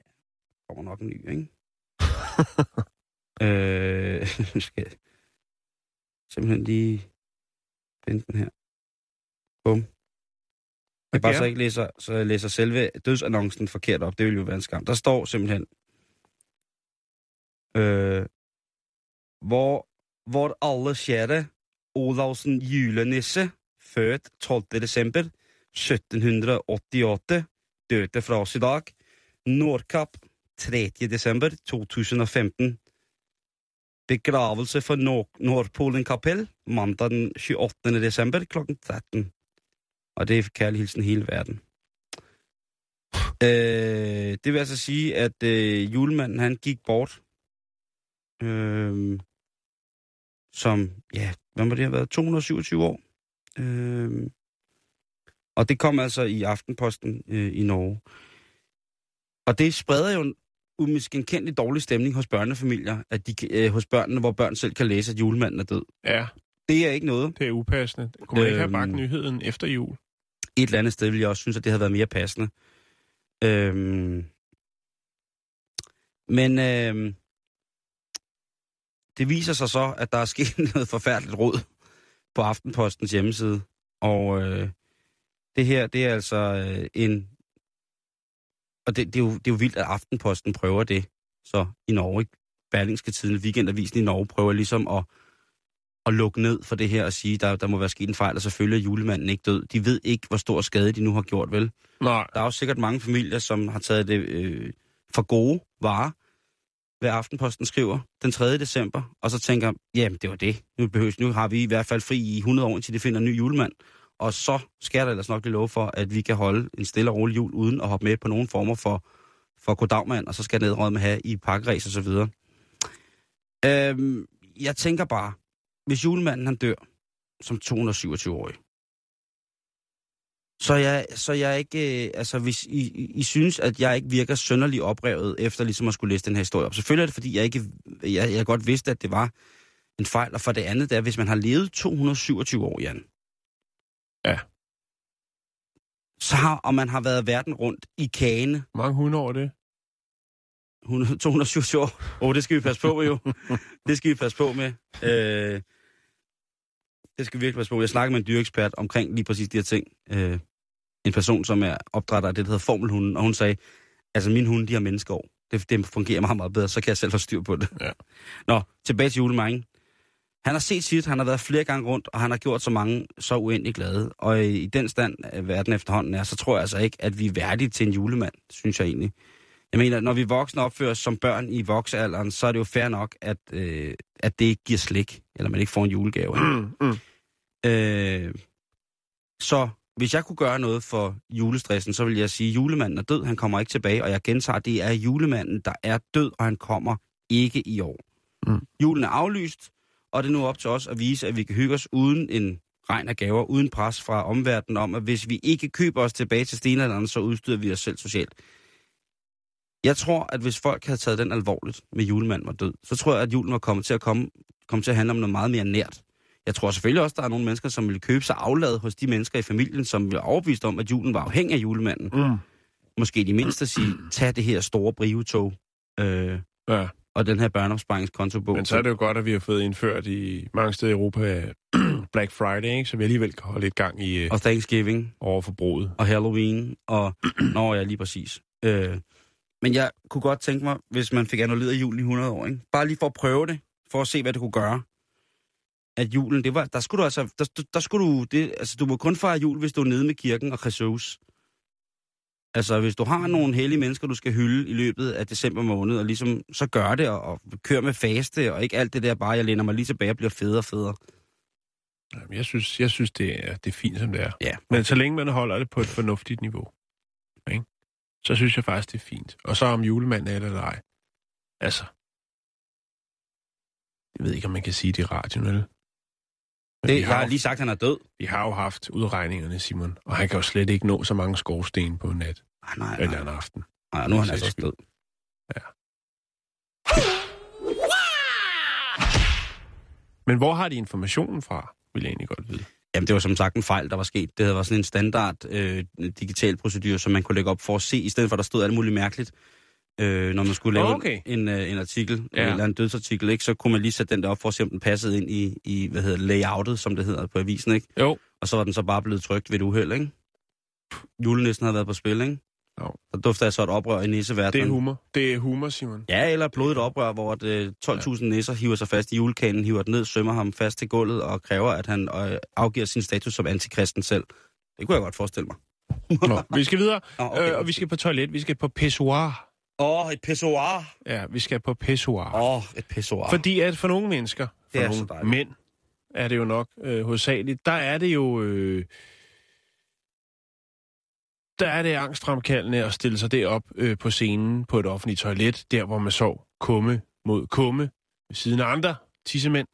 S5: Kommer nok en ny, ikke? øh, skal jeg simpelthen lige finde den her. Bum. Jeg bare
S6: Okay.
S5: så ikke læser, så jeg læser selve dødsannoncen forkert op. Det vil jo være en skam. Der står simpelthen, øh, hvor, hvor alle kjære Olavsen julenisse, født 12. december 1788, døde fra oss i dag. Nordkapp 3. december 2015. Begravelse for Nor- Nordpolen kapell mandag den 28. december kl. 13. Og det er kærlig hilsen hele verden. Øh, det vil altså sige, at øh, julemanden han gik bort. Øh, som, ja, hvad må det have været? 227 år. Øh, og det kom altså i Aftenposten øh, i Norge. Og det spreder jo en umiskenkendelig dårlig stemning hos børnefamilier, at de, øh, hos børnene, hvor børn selv kan læse, at julemanden er død.
S6: Ja,
S5: Det er ikke noget.
S6: det er upassende. Kunne man ikke have
S5: Øhm.
S6: bragt nyheden efter jul?
S5: Et eller andet sted ville jeg også synes, at det havde været mere passende. Øhm, men øhm, det viser sig så, at der er sket noget forfærdeligt råd på Aftenpostens hjemmeside. Og øh, det her, det er altså øh, en... Og det, det, er jo, det er jo vildt, at Aftenposten prøver det så i Norge. Ikke? Berlingske Tiden, Weekendavisen i Norge, prøver ligesom at, at lukke ned for det her og sige, der, der må være sket en fejl, og selvfølgelig er julemanden ikke død. De ved ikke, hvor stor skade de nu har gjort, vel?
S6: Nej.
S5: Der er jo sikkert mange familier, som har taget det øh, for gode varer, hvad Aftenposten skriver den 3. december, og så tænker, jamen det var det. Nu, behøves, nu har vi i hvert fald fri i 100 år, indtil de finder en ny julemand. Og så skal der ellers nok lige love for, at vi kan holde en stille og rolig jul, uden at hoppe med på nogen former for, for godagmand, og så skal nedrød med have i pakkeræs og så videre. Øhm, jeg tænker bare, hvis julemanden han dør som 227-årig, så jeg, så jeg ikke, øh, altså hvis I, I, I synes, at jeg ikke virker sønderlig oprevet efter ligesom at skulle læse den her historie op. Selvfølgelig er det, fordi jeg ikke, jeg, jeg godt vidste, at det var en fejl. Og for det andet, det er, hvis man har levet 227 år, Jan.
S6: Ja.
S5: Så har, og man har været verden rundt i kane,
S6: mange hunde over det?
S5: 100 227 år. Åh, oh, det skal vi passe på jo. det skal vi passe på med. Øh, det skal vi virkelig passe på. Jeg snakker med en dyreekspert omkring lige præcis de her ting. Øh, en person, som er opdrætter af det, der hedder formelhunden, og hun sagde, altså mine hunde, de har menneskeår. Det, det fungerer meget, meget bedre, så kan jeg selv få styr på det.
S6: Ja.
S5: Nå, tilbage til julemanden. Han har set sit, han har været flere gange rundt, og han har gjort så mange så uendelig glade. Og i, i den stand, at verden efterhånden er, så tror jeg altså ikke, at vi er værdige til en julemand, synes jeg egentlig. Jeg mener, når vi voksne opfører os som børn i voksealderen, så er det jo fair nok, at, øh, at det ikke giver slik, eller man ikke får en julegave.
S6: Mm, mm.
S5: Øh, så hvis jeg kunne gøre noget for julestressen, så vil jeg sige, at julemanden er død, han kommer ikke tilbage, og jeg gentager, det er julemanden, der er død, og han kommer ikke i år.
S6: Mm.
S5: Julen er aflyst, og det er nu op til os at vise, at vi kan hygge os uden en regn af gaver, uden pres fra omverdenen om, at hvis vi ikke køber os tilbage til stenalderen, så udstyrer vi os selv socialt. Jeg tror, at hvis folk havde taget den alvorligt med julemanden var død, så tror jeg, at julen var kommet til at komme, komme til at handle om noget meget mere nært. Jeg tror selvfølgelig også, at der er nogle mennesker, som vil købe sig aflad hos de mennesker i familien, som bliver overbevist om, at julen var afhængig af julemanden.
S6: Mm.
S5: Måske de mindste sige, tag det her store brivetog Øh,
S6: Ja.
S5: Og den her børneopsparingskonto-bog.
S6: Men så er det jo godt, at vi har fået indført i mange steder i Europa Black Friday, ikke? så vi alligevel kan holde lidt gang i øh,
S5: Og Thanksgiving,
S6: overforbruget.
S5: og Halloween, og... Nå ja, lige præcis. Øh, men jeg kunne godt tænke mig, hvis man fik annulleret julen i 100 år, ikke? bare lige for at prøve det, for at se, hvad det kunne gøre. At julen, det var, der skulle du altså, der, der skulle du, det, altså du må kun fejre jul, hvis du er nede med kirken og Jesus. Altså, hvis du har nogle hellige mennesker, du skal hylde i løbet af december måned, og ligesom, så gør det, og, og kør med faste, og ikke alt det der bare, jeg læner mig lige tilbage og bliver federe og federe.
S6: Jamen, Jeg synes, jeg synes det, er, det er fint, som det er.
S5: Ja.
S6: Men så længe man holder det på et fornuftigt niveau, ikke? så synes jeg faktisk, det er fint. Og så om julemanden er det eller ej. Altså, jeg ved ikke, om man kan sige det i radioen, eller?
S5: Det, jeg
S6: har jo,
S5: lige sagt, at han er død.
S6: vi har jo haft udregningerne, Simon, og han kan jo slet ikke nå så mange skorsten på en nat,
S5: Nej, nej,
S6: eller en aften.
S5: nej nu er han altså også død.
S6: Men hvor har de informationen fra, vil jeg egentlig godt vide.
S5: Jamen, det var som sagt en fejl, der var sket. Det havde været sådan en standard øh, digital procedur, som man kunne lægge op for at se, i stedet for at der stod alt muligt mærkeligt. Øh, når man skulle lave
S6: Okay.
S5: en, øh, en artikel,
S6: Ja.
S5: ja. eller en dødsartikel, ikke, så kunne man lige sætte den der op for at se, om den passede ind i, i hvad hedder det, layoutet, som det hedder på avisen. Ikke?
S6: Jo.
S5: Og så var den så bare blevet trykt ved et uheld. Ikke? Julenissen havde været på spil, ikke?
S6: Jo.
S5: Så dufter jeg så et oprør i
S6: Det
S5: nisseverdenen.
S6: er humor. Det er humor, Simon.
S5: Ja, eller et blodigt oprør, hvor at, øh, 12.000 nisser hiver sig fast i julekanen, hiver den ned, sømmer ham fast til gulvet og kræver, at han øh, afgiver sin status som antikristen selv. Det kunne jeg godt forestille mig.
S6: Nå, vi skal videre,
S5: Nå, okay.
S6: øh, og vi skal på toilet. Vi skal på pissoir.
S5: Åh, oh, et pissoir.
S6: Ja, vi skal på pissoir.
S5: Åh, oh, et pissoir.
S6: Fordi at for nogle mennesker, for
S5: Det er så
S6: nogle
S5: dejligt.
S6: mænd, er det jo nok øh, hovedsageligt, der er det jo... Øh, der er det angstfremkaldende at stille sig derop øh, på scenen på et offentligt toilet, der hvor man så kumme mod kumme, ved siden af andre tissemænd,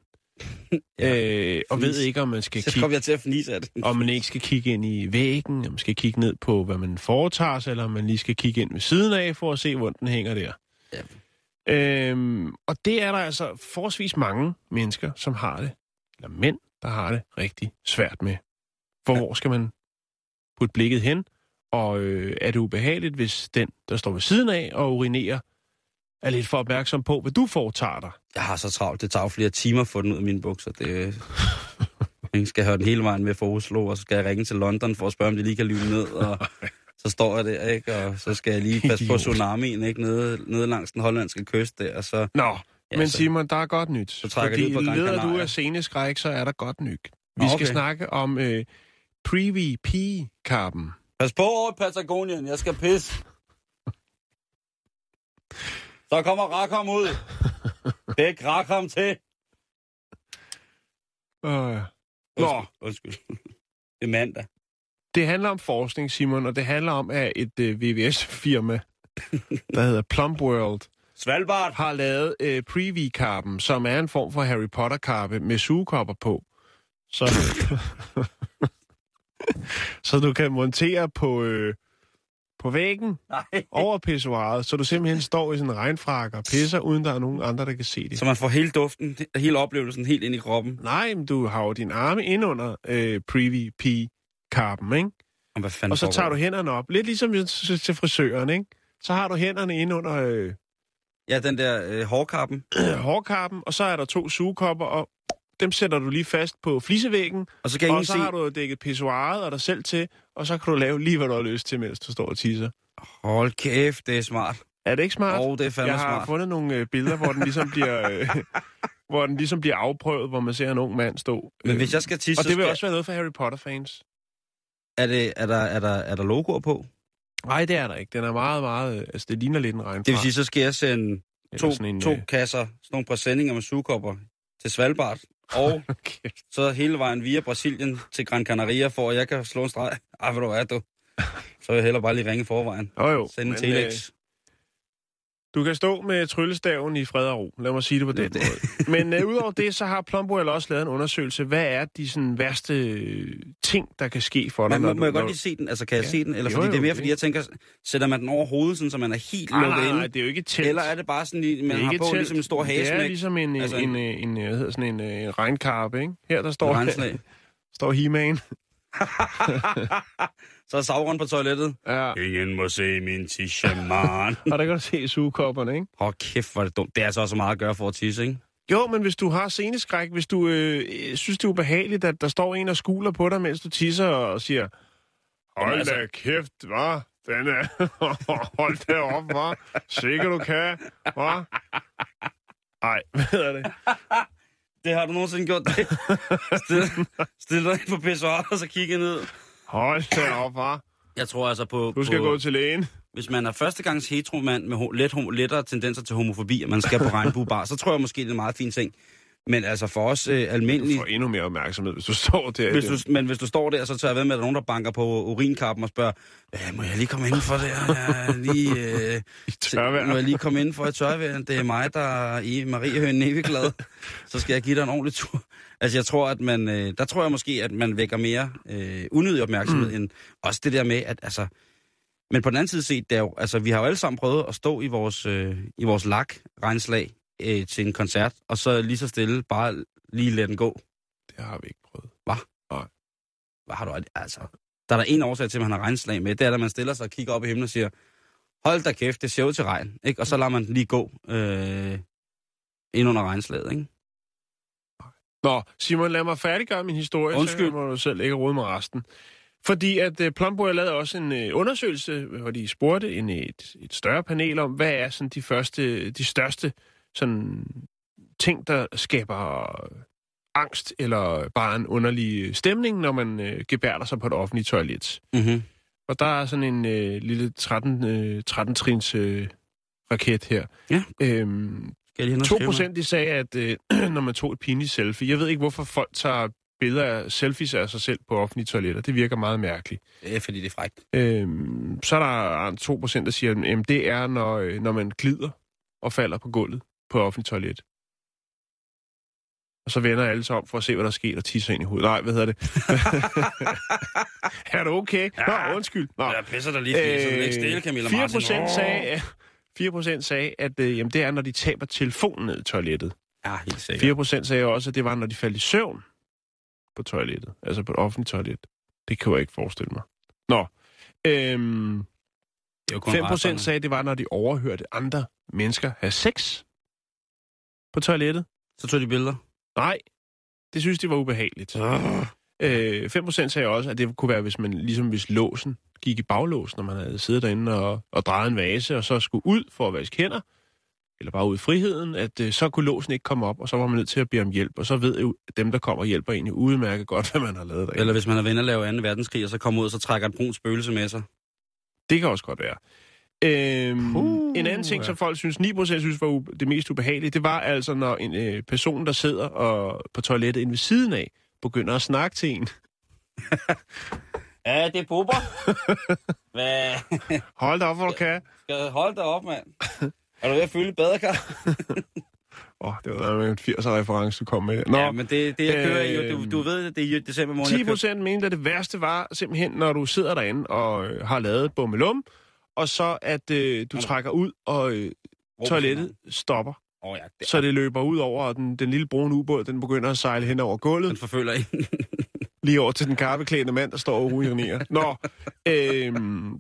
S5: Ja,
S6: øh, og
S5: fnis.
S6: ved ikke, om man skal
S5: så
S6: kigge
S5: jeg til at fnise af det.
S6: om man ikke skal kigge ind i væggen, om man skal kigge ned på, hvad man foretager sig, eller om man lige skal kigge ind ved siden af, for at se, hvor den hænger der.
S5: Ja.
S6: Øhm, og det er der altså forholdsvis mange mennesker, som har det, eller mænd, der har det rigtig svært med. For ja. hvor skal man putte blikket hen? Og øh, er det ubehageligt, hvis den, der står ved siden af og urinerer, er lidt for opmærksom på, hvad du foretager dig?
S5: Jeg har så travlt. Det tager flere timer at få den ud af mine bukser. Det, jeg skal have den hele vejen med fra Oslo, og så skal jeg ringe til London for at spørge, om de lige kan lyve ned. Og så står jeg der, ikke? Og så skal jeg lige passe på tsunamien, ikke? Nede, nede langs den hollandske kyst der. Og så,
S6: Nå,
S5: Ja,
S6: men
S5: så-
S6: Simon, der er godt nyt. Så
S5: trækker
S6: Fordi
S5: ud på Gran
S6: leder du af sceneskræk, så er der godt nyt. Vi
S5: Nå,
S6: skal
S5: okay.
S6: snakke om øh, Privy P-karpen.
S5: pas på over Patagonien, jeg skal pisse. Så kommer Rakham ud. Dæk Rakham til.
S6: Øh.
S5: Nå, undskyld. Det er mandag.
S6: Det handler om forskning, Simon, og det handler om, at et øh, VVS-firma, der hedder Plum World,
S5: Svalbard.
S6: har lavet øh, Privy-karpen, som er en form for Harry Potter-karpe med sugekopper på. Så, så du kan montere på, øh, på væggen
S5: Nej.
S6: over pissoiret, så du simpelthen står i sådan en regnfrak og pisser, uden der er nogen andre, der kan se det.
S5: Så man får hele duften, hele oplevelsen helt ind i kroppen.
S6: Nej, men du har jo din arme ind under øh, Privy P-karpen, ikke?
S5: Og, hvad fanden
S6: Og så tager du
S5: der?
S6: hænderne op. Lidt ligesom til frisøren, ikke? Så har du hænderne ind under øh,
S5: Ja, den der øh, hårkappen.
S6: hårkappen, og så er der to sugekopper, og dem sætter du lige fast på flisevæggen.
S5: Og så kan
S6: Og så
S5: se...
S6: har du dækket pissoiret og dig selv til, og så kan du lave lige, hvad du har lyst til, mens du står og tisser.
S5: Hold kæft, det er smart.
S6: Er det ikke smart?
S5: Åh, oh, det er fandme
S6: Jeg har
S5: smart.
S6: fundet nogle øh, billeder, hvor den ligesom bliver... Øh, hvor den ligesom bliver afprøvet, hvor man ser en ung mand stå.
S5: Men
S6: Øh,
S5: hvis jeg skal tisse,
S6: og det vil
S5: skal...
S6: også være noget for Harry Potter-fans.
S5: Er, det, er, der, er, der, er der logoer på?
S6: Nej, det er der ikke. Den er meget, meget... Altså, det ligner lidt en regnfra.
S5: Det vil sige, så skal jeg sende to,
S6: en,
S5: to
S6: øh,
S5: kasser, sådan nogle præsendinger med sugekopper til Svalbard. Og
S6: Okay.
S5: så hele vejen via Brasilien til Gran Canaria, for at jeg kan slå en streg. Ej, hvad du er, du. Så vil jeg hellere bare lige ringe forvejen.
S6: Jo, jo.
S5: Sende en telex.
S6: øh, Du kan stå med tryllestaven i fred og ro. Lad mig sige det på den
S5: Det-
S6: måde. Men øh, udover det, så har Plumboil også lavet en undersøgelse. Hvad er de sådan, værste øh, ting, der kan ske for dig?
S5: Men må, må jeg godt lige se den? Altså, kan jeg
S6: Ja.
S5: se den? Eller
S6: Jo,
S5: fordi
S6: jo,
S5: det er mere,
S6: det-
S5: fordi jeg tænker, sætter man den over hovedet, sådan, så man er helt
S6: Nej,
S5: lukket
S6: nej, nej, det er jo ikke telt.
S5: Eller er det bare sådan, lige- man har på
S6: et telt.
S5: ligesom en stor
S6: Det er ligesom en,
S5: Altså
S6: altså
S5: en-
S6: en, en, en, hvad hedder sådan en, øh, en regnkarpe, ikke? Her der står, står He-Man.
S5: Så er Sauron på toilettet.
S6: Ja.
S5: Ingen må se min tishaman.
S6: Og der kan du se sugekopperne, ikke?
S5: Hold kæft, hvor er det dumt. Det er altså også meget at gøre for at tisse, ikke?
S6: Jo, men hvis du har sceneskræk, hvis du øh, synes, det er ubehageligt, at der står en og skuler på dig, mens du tisser og siger, hold
S5: altså-
S6: da kæft, hva? Den er... hold da op, hva? Sikker du kan, hva? Ej, hvad er det?
S5: Det har du nogensinde gjort det. Stil, stil dig ind på pissoir, og så kigge ned.
S6: Hold da op, hva?
S5: Jeg tror altså på...
S6: Du skal
S5: på,
S6: gå til lægen.
S5: Hvis man er førstegangs heteromand med ho- let, lettere tendenser til homofobi, og man skal på regnbuebar, så tror jeg måske, det er en meget fin ting. Men altså for os øh,
S6: Du
S5: almindelige...
S6: får endnu mere opmærksomhed, hvis du står der. i
S5: Hvis du, men hvis du står der, så tager jeg ved med, at der er nogen, der banker på urinkappen og spørger, "Øh, må jeg lige komme ind for det? Jeg lige, øh,
S6: tørvejr.
S5: må jeg lige komme ind for et tørvejr? Det er mig, der er i Marie Høen Neveglad. Så skal jeg give dig en ordentlig tur. Altså jeg tror, at man, øh, der tror jeg måske, at man vækker mere øh, unødig opmærksomhed, mm. end også det der med, at altså, men på den anden side set, det er jo, altså, vi har jo alle sammen prøvet at stå i vores, øh, i vores lak regnslag øh, til en koncert, og så lige så stille bare lige lade den gå.
S6: Det har vi ikke prøvet.
S5: Hvad har du altså? Der er der en årsag til, at man har regnslag med. Det er, at man stiller sig og kigger op i himlen og siger, hold da kæft, det ser ud til regn. Ikke? Og så lader man den lige gå øh, ind under regnslaget. Ikke?
S6: Nå, Simon, lad mig færdiggøre min historie,
S5: Undskyld.
S6: så må du selv ikke rode med resten. Fordi at uh, Plumbo lavede også en uh, undersøgelse, hvor de spurgte en, et, et større panel om, hvad er sådan de første, de største sådan, ting, der skaber angst eller bare en underlig stemning, når man uh, gebærder sig på et offentligt toilet.
S5: Mm-hmm.
S6: Og der er sådan en uh, lille 13, uh, 13-trins uh, raket her.
S5: Ja.
S6: Øhm,
S5: Skal jeg lige hen og
S6: 2
S5: skrive noget?
S6: procent de sagde, at øh, når man tog et pinligt selfie, jeg ved ikke, hvorfor folk tager billeder af selfies af sig selv på offentlige toiletter. Det virker meget mærkeligt.
S5: Er, fordi det er frækt.
S6: Øhm, så er der 2 procent, der siger, at det er, når, øh, når man glider og falder på gulvet på offentligt toilet. Og så vender alle sig om for at se, hvad der er sket, og tisser ind i hovedet. Nej, hvad hedder det? er det okay? Nå, undskyld. Nå.
S5: Jeg pisser dig lige, fordi så det ikke stille, Camilla
S6: 4
S5: Martin.
S6: sagde, 4 sagde, at øh, jamen, det er, når de taber telefonen ned i toilettet.
S5: Ja, helt sikkert.
S6: 4 procent sagde også, at det var, når de faldt i søvn på toilettet. Altså på et offentligt toilet. Det kan jeg ikke forestille mig. Nå. Øhm,
S5: Det kun
S6: 5
S5: resterne.
S6: procent sagde, at det var, når de overhørte andre mennesker have sex på toilettet.
S5: Så tog de billeder.
S6: Nej, det synes de var ubehageligt. Øh, 5 procent sagde også, at det kunne være, hvis man ligesom hvis låsen gik i baglåsen, når man havde siddet derinde og, og drejet en vase, og så skulle ud for at vaske hænder, eller bare ud i friheden, at øh, så kunne låsen ikke komme op, og så var man nødt til at bede om hjælp, og så ved jo dem, der kommer og hjælper en, udmærket godt, hvad man har lavet derinde.
S5: Eller hvis man er ven at lave 2. verdenskrig, og så kommer ud, og så trækker et brunt spøgelse med sig.
S6: Det kan også godt være. Øhm,
S5: Puh,
S6: en anden ting,
S5: ja.
S6: som folk synes, 9% synes var det mest ubehagelige, det var altså, når en øh, person, der sidder og, på toilettet inde ved siden af, begynder at snakke til en.
S5: Ja, det er. Hvad?
S6: Hold da op, hvor du kan.
S5: Skal hold da op, mand. Er du ved at fylde badekar?
S6: Åh, oh, det var en 80'er-reference, du kom med. Nå,
S5: Ja, men det, det jeg kører i, jo, du,
S6: Øhm.
S5: du ved, det er i december måned.
S6: 10
S5: jeg kører-
S6: procent mente, at det værste var simpelthen, når du sidder derinde og øh, har lavet bummelum, og så at øh, du trækker ud, og øh, toilettet stopper.
S5: Åh oh, ja, det,
S6: Så det løber ud over, og den, den lille brune ubåd, den begynder at sejle hen over gulvet.
S5: den forfølger en.
S6: Lige over til den karpeklædende mand, der står og urinerer. Nå, øhm,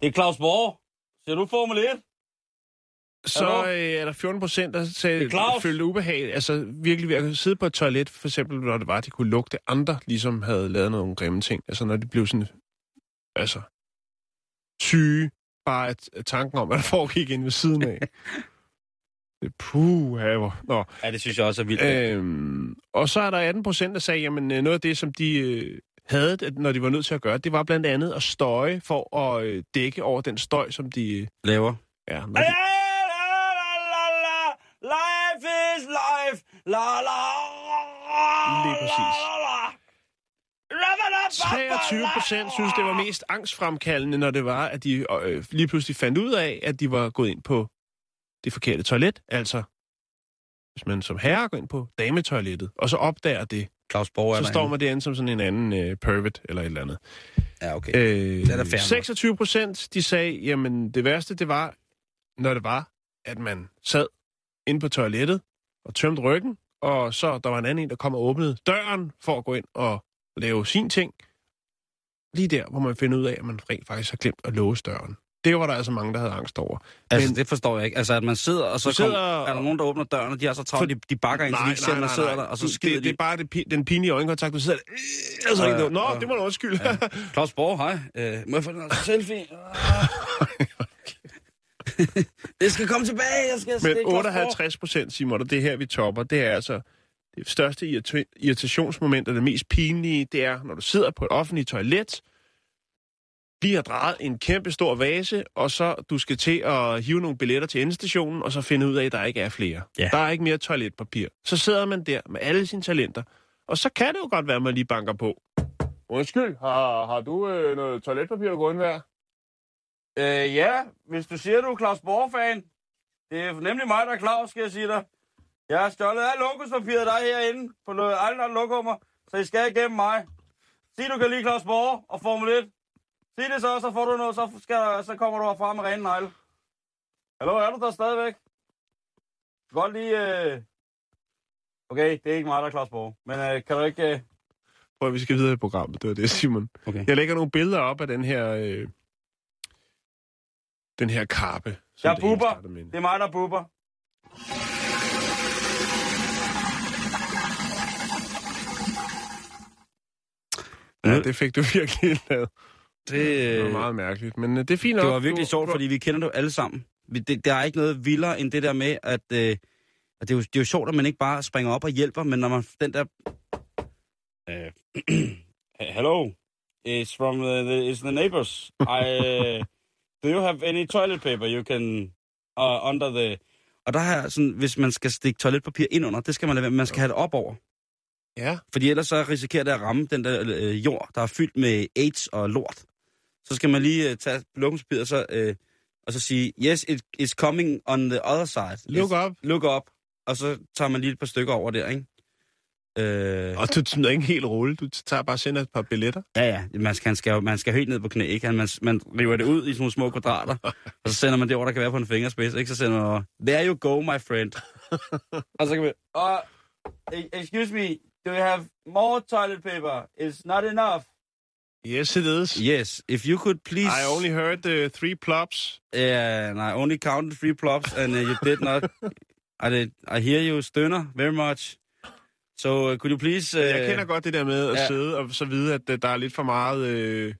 S5: Det er Claus Borg. Ser du Formel 1?
S6: så øh, er der 14 procent, der sagde, følte ubehag. Altså virkelig ved at sidde på et toilet, for eksempel når det var, at de kunne lugte andre, ligesom havde lavet nogle grimme ting. Altså når de blev sådan, altså, syge, bare at, at tanken om, hvad der foregik inde ved siden af. Det puh, haver. Nå,
S5: Ja, det synes jeg også er vildt. Øh,
S6: Øhm, og så er der 18 procent, der sagde, jamen øh, noget af det, som de øh, havde, at- når de var nødt til at gøre, det var blandt andet at støje for at øh, dække over den støj, som de... Øh,
S5: Laver.
S6: ja, når de
S5: Life is life. La la.
S6: Lige præcis. 23 procent synes, det var mest angstfremkaldende, når det var, at de øh, lige pludselig fandt ud af, at de var gået ind på det forkerte toilet. Altså, hvis man som herre går ind på dametoilettet, og så opdager det,
S5: Claus Borg er
S6: så står man derinde som sådan en anden øh, pervert eller et eller andet.
S5: Ja, okay.
S6: Øh,
S5: er fair nok.
S6: 26 procent, de sagde, jamen det værste, det var, når det var, at man sad inde på toilettet og tømte ryggen, og så der var en anden en, der kom og åbnede døren for at gå ind og lave sin ting. Lige der, hvor man finder ud af, at man rent faktisk har glemt at låse døren. Det var der altså mange, der havde angst over.
S5: Altså,
S6: Men-
S5: det forstår jeg ikke. Altså, at man sidder, og så
S6: sidder-
S5: kom, er der nogen, der åbner døren, og de er så travlt, de, de bakker ind, så de ikke ser, man sidder der, og så skider
S6: det, det er
S5: de.
S6: bare det, den pinlige øjenkontakt, du sidder der. Og så
S5: Ja,
S6: ikke, Nå,
S5: ja.
S6: det må du undskylde. Ja.
S5: Claus Borg, hej. Øh, må jeg få en selfie? det skal komme tilbage, jeg skal...
S6: Men
S5: Claus Borg.
S6: 58 procent, Simon, og det er her, vi topper, det er altså det største irrit- irritationsmoment, og det mest pinlige, det er, når du sidder på et offentligt toilet, lige har drejet en kæmpe stor vase, og så du skal til at hive nogle billetter til endestationen, og så finde ud af, at der ikke er flere.
S5: Ja.
S6: Der er ikke mere toiletpapir. Så sidder man der med alle sine talenter, og så kan det jo godt være, at man lige banker på. Undskyld, har, har du øh, noget toiletpapir, du går ind hver?
S5: Øh, ja, hvis du siger, du er Claus Borg-fan. Det er nemlig mig, der er Claus, skal jeg sige dig. Jeg har stjålet alt lokuspapiret, der er herinde på noget andre lokummer, så I skal igennem mig. Sig, du kan lide Claus Borg og Formel 1. Sig det så, så får du noget, så, skal, så kommer du herfra med rene negle. Hallo, er du der stadigvæk? Godt lige... Øh... Okay, det er ikke mig, der er Claus Borg. Men øh, kan du ikke... Øh...
S6: Prøv, vi skal videre i programmet, det var det, Simon.
S5: Okay.
S6: Jeg lægger nogle billeder op af den her, øh, den her kappe. som
S5: Jeg buber. Det er mig, der buber.
S6: Ja, det fik du virkelig lavet.
S5: Det,
S6: Det var meget mærkeligt, men øh, det er fint
S5: Det
S6: nok.
S5: var virkelig sjovt, fordi vi kender det jo alle sammen. Det, der er ikke noget vildere end det der med, at, øh, at det, er jo, det er jo sjovt, at man ikke bare springer op og hjælper, men når man den der... Øh, hello, it's from the, the, it's the neighbors. I, uh, do you have any toilet paper you can uh, under the... Og der er sådan, hvis man skal stikke toiletpapir ind under, det skal man lade være. Man skal have det op over.
S6: Ja,
S5: Fordi ellers så risikerer det at ramme den der øh, jord, der er fyldt med AIDS og lort. Så skal man lige øh, tage og så, øh, og så sige, yes, it is coming on the other side.
S6: Look up.
S5: Look up. Og så tager man lige et par stykker over der, ikke? Øh,
S6: og du smider ikke helt rulle. Du tager bare sender et par billetter.
S5: ja, ja. Man skal, man skal, man skal helt ned på knæ, ikke? Man, man river det ud i sådan nogle små kvadrater, og så sender man det over, der kan være på en fingerspids, ikke? Så sender man over, there you go, my friend. og så kan vi, uh, excuse me, do you have more toilet paper? It's not enough.
S6: Yes, it is.
S5: Yes, if you could please...
S6: I only heard the three plops.
S5: Yeah, and I only counted three plops, and uh, you did not... I, did, I hear you stønner very much. So uh, could you please... Uh,
S6: Jeg kender godt det der med at
S5: ja.
S6: sidde og så vide, at øh, der er lidt for meget... Øh,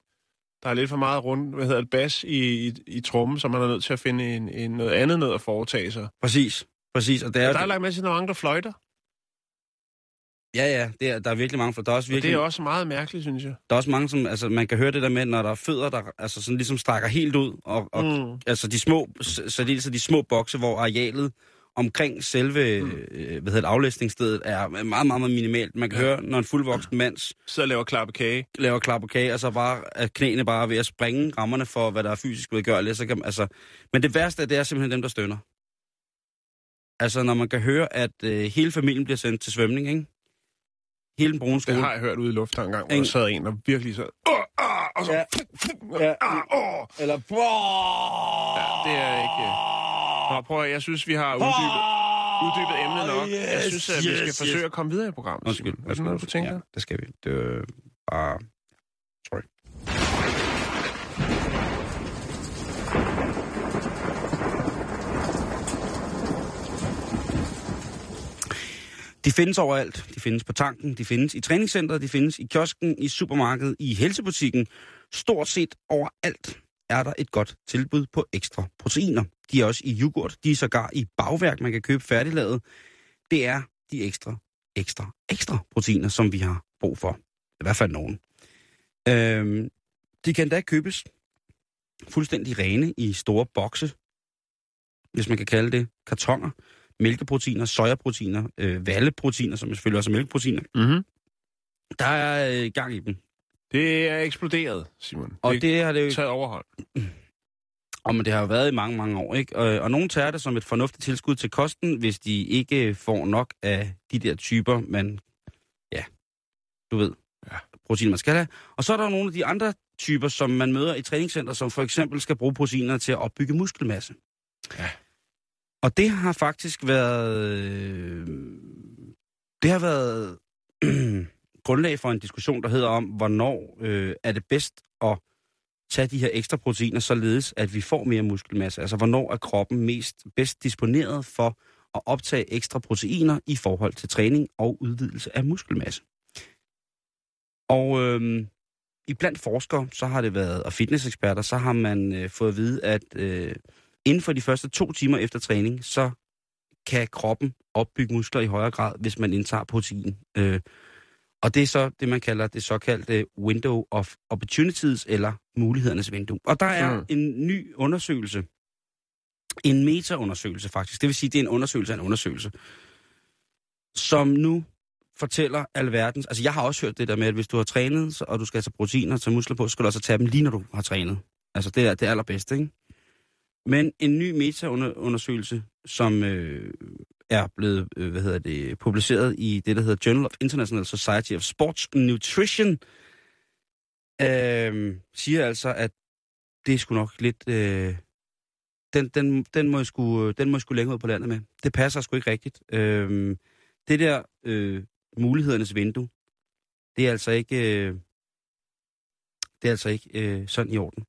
S6: der er lidt for meget rundt, hvad hedder det, bas i, i, i trummen, så man er nødt til at finde en, en, noget andet noget at foretage sig.
S5: Præcis, præcis. Og det er,
S6: Ja, der er lagt med til nogle andre fløjter,
S5: ja, ja, det er, der er virkelig mange, for der er også
S6: og det
S5: virkelig...
S6: er også meget mærkeligt, synes jeg.
S5: Der er også mange, som... Altså, man kan høre det der med, når der er fødder, der altså, sådan ligesom strækker helt ud, og, og
S6: Mm.
S5: altså de små, s- særdeles de små bokse, hvor arealet omkring selve mm. øh, hvad hedder det, aflæsningsstedet er meget, meget, meget minimalt. Man kan ja. høre, når en fuldvoksen mands
S6: Så laver klappe kage.
S5: laver klap og kage, og så bare at knæene bare er ved at springe rammerne for, hvad der er fysisk udgørligt. Så kan, man- altså, men det værste, det er simpelthen dem, der stønner. Altså, når man kan høre, at øh, hele familien bliver sendt til svømning, ikke? Hele den brune
S6: Det
S5: skole.
S6: har jeg hørt ude i luften en gang, hvor der
S5: Ingen-
S6: sad en, der virkelig så... Åh, ah, og så...
S5: Ja.
S6: Ja. Ah, åh.
S5: Eller...
S6: Ja, det er ikke... Nå, prøv at, jeg synes, vi har uddybet, uddybet emnet nok. jeg synes, at vi skal forsøge at komme videre i programmet.
S5: Undskyld.
S6: Er det noget, du tænker?
S5: Ja, det skal vi. Det er bare... De findes overalt. De findes på tanken, de findes i træningscenteret, de findes i kiosken, i supermarkedet, i helsebutikken. Stort set overalt er der et godt tilbud på ekstra proteiner. De er også i yoghurt, de er sågar i bagværk, man kan købe færdiglavet. Det er de ekstra, ekstra, ekstra proteiner, som vi har brug for. I hvert fald nogen. Øhm, de kan da købes fuldstændig rene i store bokse, hvis man kan kalde det, kartonger, mælkeproteiner, sojaproteiner, øh, valleproteiner, som selvfølgelig også er mælkeproteiner.
S6: Mm-hmm.
S5: Der er øh, gang i dem.
S6: Det er eksploderet, Simon.
S5: Og
S6: det,
S5: det har det jo
S6: taget overhold.
S5: Og men det har jo været i mange, mange år, ikke? Og, og nogen tager det som et fornuftigt tilskud til kosten, hvis de ikke får nok af de der typer, man, ja, du ved,
S6: Ja.
S5: proteiner, man skal have. Og så er der jo nogle af de andre typer, som man møder i træningscenter, som for eksempel skal bruge proteiner til at opbygge muskelmasse.
S6: Ja.
S5: Og det har faktisk været øh, Det har været grundlag for en diskussion, der hedder om, hvornår øh, er det bedst at tage de her ekstra proteiner, således at vi får mere muskelmasse. Altså, hvornår er kroppen mest bedst disponeret for at optage ekstra proteiner i forhold til træning og udvidelse af muskelmasse. Og øh, i blandt forskere, så har det været, og fitnesseksperter, så har man øh, fået at vide, at øh, inden for de første to timer efter træning, så kan kroppen opbygge muskler i højere grad, hvis man indtager protein. Øh, og det er så det, man kalder det såkaldte window of opportunities, eller mulighedernes vindue. Og der er
S6: Mm.
S5: en ny undersøgelse, en metaundersøgelse faktisk, det vil sige, det er en undersøgelse af en undersøgelse, som nu fortæller alverdens... Altså, jeg har også hørt det der med, at hvis du har trænet, og du skal have tage proteiner til muskler på, så skal du også tage dem lige, når du har trænet. Altså, det er det allerbedste, ikke? Men en ny metaundersøgelse, som øh, er blevet, øh, hvad hedder det, publiceret i det, der hedder Journal of International Society of Sports Nutrition, øh, siger altså, at det er sgu nok lidt... Øh, den, den, den, må jeg sgu, øh, den må jeg sgu længere ud på landet med. Det passer sgu ikke rigtigt. Øh, det der øh, mulighedernes vindue, det er altså ikke, øh, det er altså ikke øh, sådan i orden.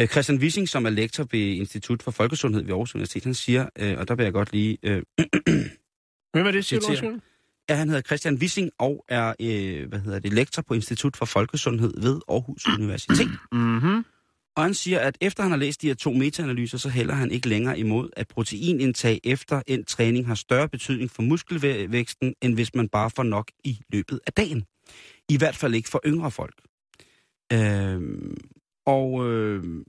S5: Øh, Christian Wissing, som er lektor ved Institut for Folkesundhed ved Aarhus Universitet, han siger, øh, og der vil jeg godt lige... Øh,
S6: Hvem er det, siger du?
S5: Ja, han hedder Christian Wissing og er øh, hvad hedder det, lektor på Institut for Folkesundhed ved Aarhus Universitet.
S6: Mhm.
S5: Og han siger, at efter han har læst de her to metaanalyser, så hælder han ikke længere imod, at proteinindtag efter en træning har større betydning for muskelvæksten, end hvis man bare får nok i løbet af dagen. I hvert fald ikke for yngre folk. Øhm, og øh,